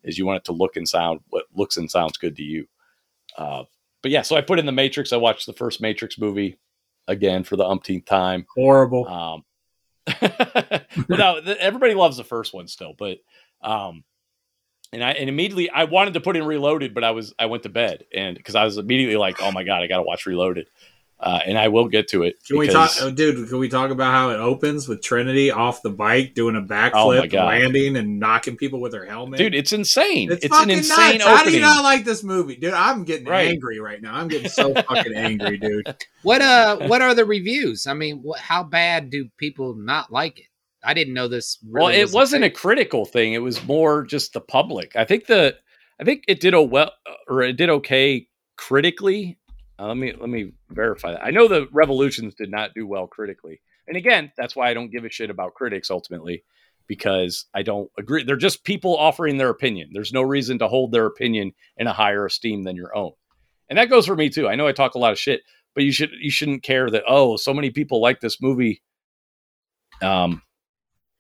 Is you want it to look and sound what looks and sounds good to you. Uh, but yeah, so I put in the Matrix. I watched the first Matrix movie again for the umpteenth time. horrible. Um, *laughs* but no, everybody loves the first one still, but um, and I and immediately I wanted to put in Reloaded, but I was I went to bed and because I was immediately like, oh my god, I got to watch Reloaded, uh, and I will get to it. Can we talk, oh, dude? Can we talk about how it opens with Trinity off the bike doing a Oh backflip, God. landing, and knocking people with her helmet? dude? It's insane. it's, It's, an insane nuts. How do you not like this movie, dude? I'm getting Right. angry right now. I'm getting so fucking angry, dude. *laughs* What uh? What are the reviews? I mean, what, how bad do people not like it? I didn't know this. well, it was wasn't a thing. critical thing. It was more just the public. I think the I think it did a well or it did okay critically. Uh, let me let me verify that. I know the Revolutions did not do well critically, and again, that's why I don't give a shit about critics ultimately because I don't agree. They're just people offering their opinion. There's no reason to hold their opinion in a higher esteem than your own, and that goes for me too. I know I talk a lot of shit, but you should you shouldn't care that oh so many people like this movie. Um,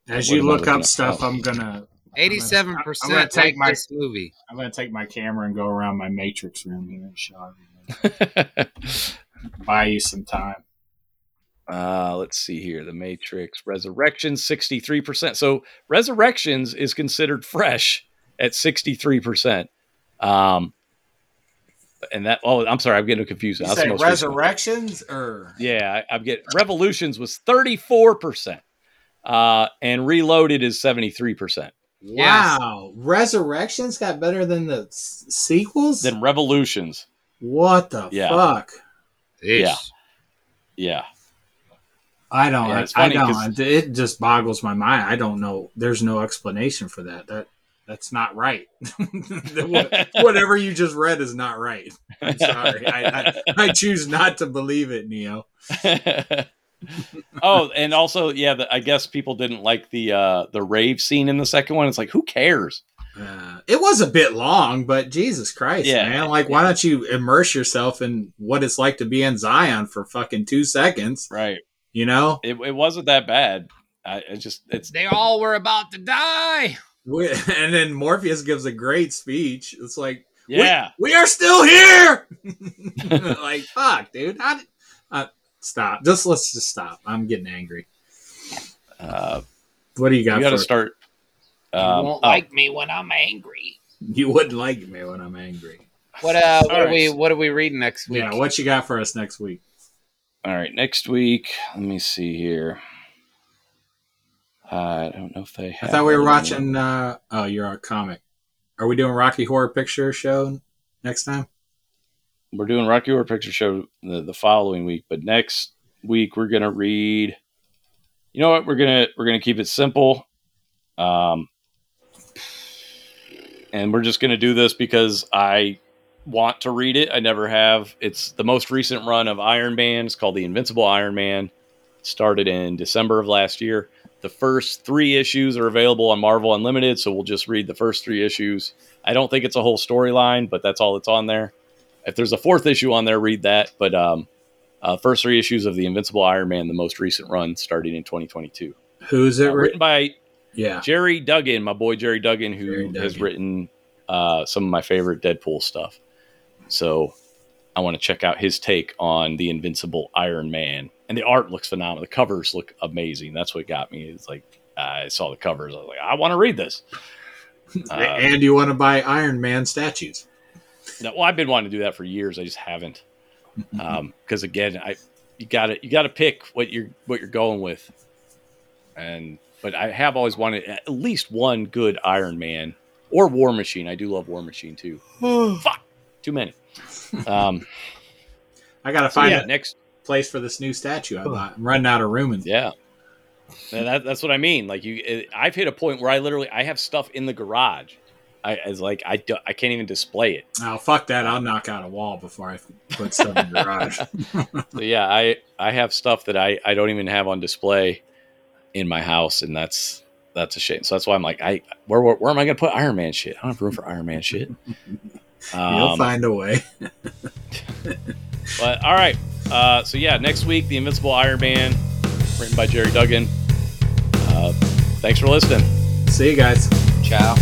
As you look up stuff, Oh. I'm gonna Eighty-seven I'm percent gonna like take my- this movie. I'm gonna take my camera and go around my Matrix room here and show everybody. *laughs* Buy you some time. Uh, let's see here. The Matrix Resurrections, 63%. So Resurrections is considered fresh at 63%. Um, and that oh, I'm sorry, I'm getting confused. You That's say the most recent resurrections or Yeah, I, I'm getting Revolutions was 34 percent, uh, and Reloaded is 73 percent. Yes. wow, resurrections got better than the s- sequels. Than Revolutions, what the Yeah. fuck? Yeah. yeah, I don't. Yeah, it's I don't. It just boggles my mind. I don't know. There's no explanation for that. That that's not right. *laughs* *laughs* Whatever you just read is not right. *laughs* I'm sorry. I, I, I choose not to believe it, Neo. oh, and also, yeah, the, I guess people didn't like the uh, the rave scene in the second one. It's like, who cares? Uh, it was a bit long, but Jesus Christ, Yeah. man! Like, why don't you immerse yourself in what it's like to be in Zion for fucking two seconds? Right. You know, It, it wasn't that bad. I it just it's They all were about to die. We- *laughs* and then Morpheus gives a great speech. It's like, yeah. we, are still here. *laughs* like, fuck, dude. How did, uh, stop. Just let's just stop. I'm getting angry. Uh, What do you got? you got to for start. you Um, won't oh, like me when I'm angry. You wouldn't like me when I'm angry. What uh? What All are we? What are we reading next week? Yeah, what you got for us next week? all right. Next week, let me see here. I don't know if they. I thought we were watching. Uh, oh, you're a comic. Are we doing Rocky Horror Picture Show next time? We're doing Rocky Horror Picture Show the, the following week, but next week we're gonna read. You know what? We're gonna we're gonna keep it simple, um, and we're just gonna do this because I want to read it. I never have. It's the most recent run of Iron Man. It's called the Invincible Iron Man. It started in December of last year. The first three issues are available on Marvel Unlimited, so we'll just read the first three issues. I don't think it's a whole storyline, but that's all that's on there. If there's a fourth issue on there, read that. But um, uh, first three issues of the Invincible Iron Man, the most recent run, starting in 2022, Who's it? Uh, written by yeah. Gerry Duggan, my boy Gerry Duggan, who Gerry has written uh, some of my favorite Deadpool stuff. So I want to check out his take on the Invincible Iron Man, and the art looks phenomenal. The covers look amazing. That's what got me. It's like I saw the covers. I was like, I want to read this. Uh, *laughs* and you want to buy Iron Man statues? No, well, I've been wanting to do that for years. I just haven't. *laughs* Because again, I you got to you got to pick what you're what you're going with, and but I have always wanted at least one good Iron Man or War Machine. I do love War Machine too. *sighs* Fuck, too many. Um, *laughs* I gotta so find yeah, a next, place for this new statue I bought. I'm running out of room. In- yeah. That, that's what I mean. Like you, it, I've hit a point where I literally I have stuff in the garage. I as like I do, I can't even display it. Oh fuck that! I'll knock out a wall before I put stuff in the garage. So *laughs* yeah, I I have stuff that I I don't even have on display in my house, and that's that's a shame. So that's why I'm like, I where where, where am I going to put Iron Man shit? I don't have room for Iron Man shit. *laughs* You'll Um, find a way. *laughs* but all right, uh, so yeah, next week the Invincible Iron Man, written by Gerry Duggan. Uh, thanks for listening. See you guys. Ciao.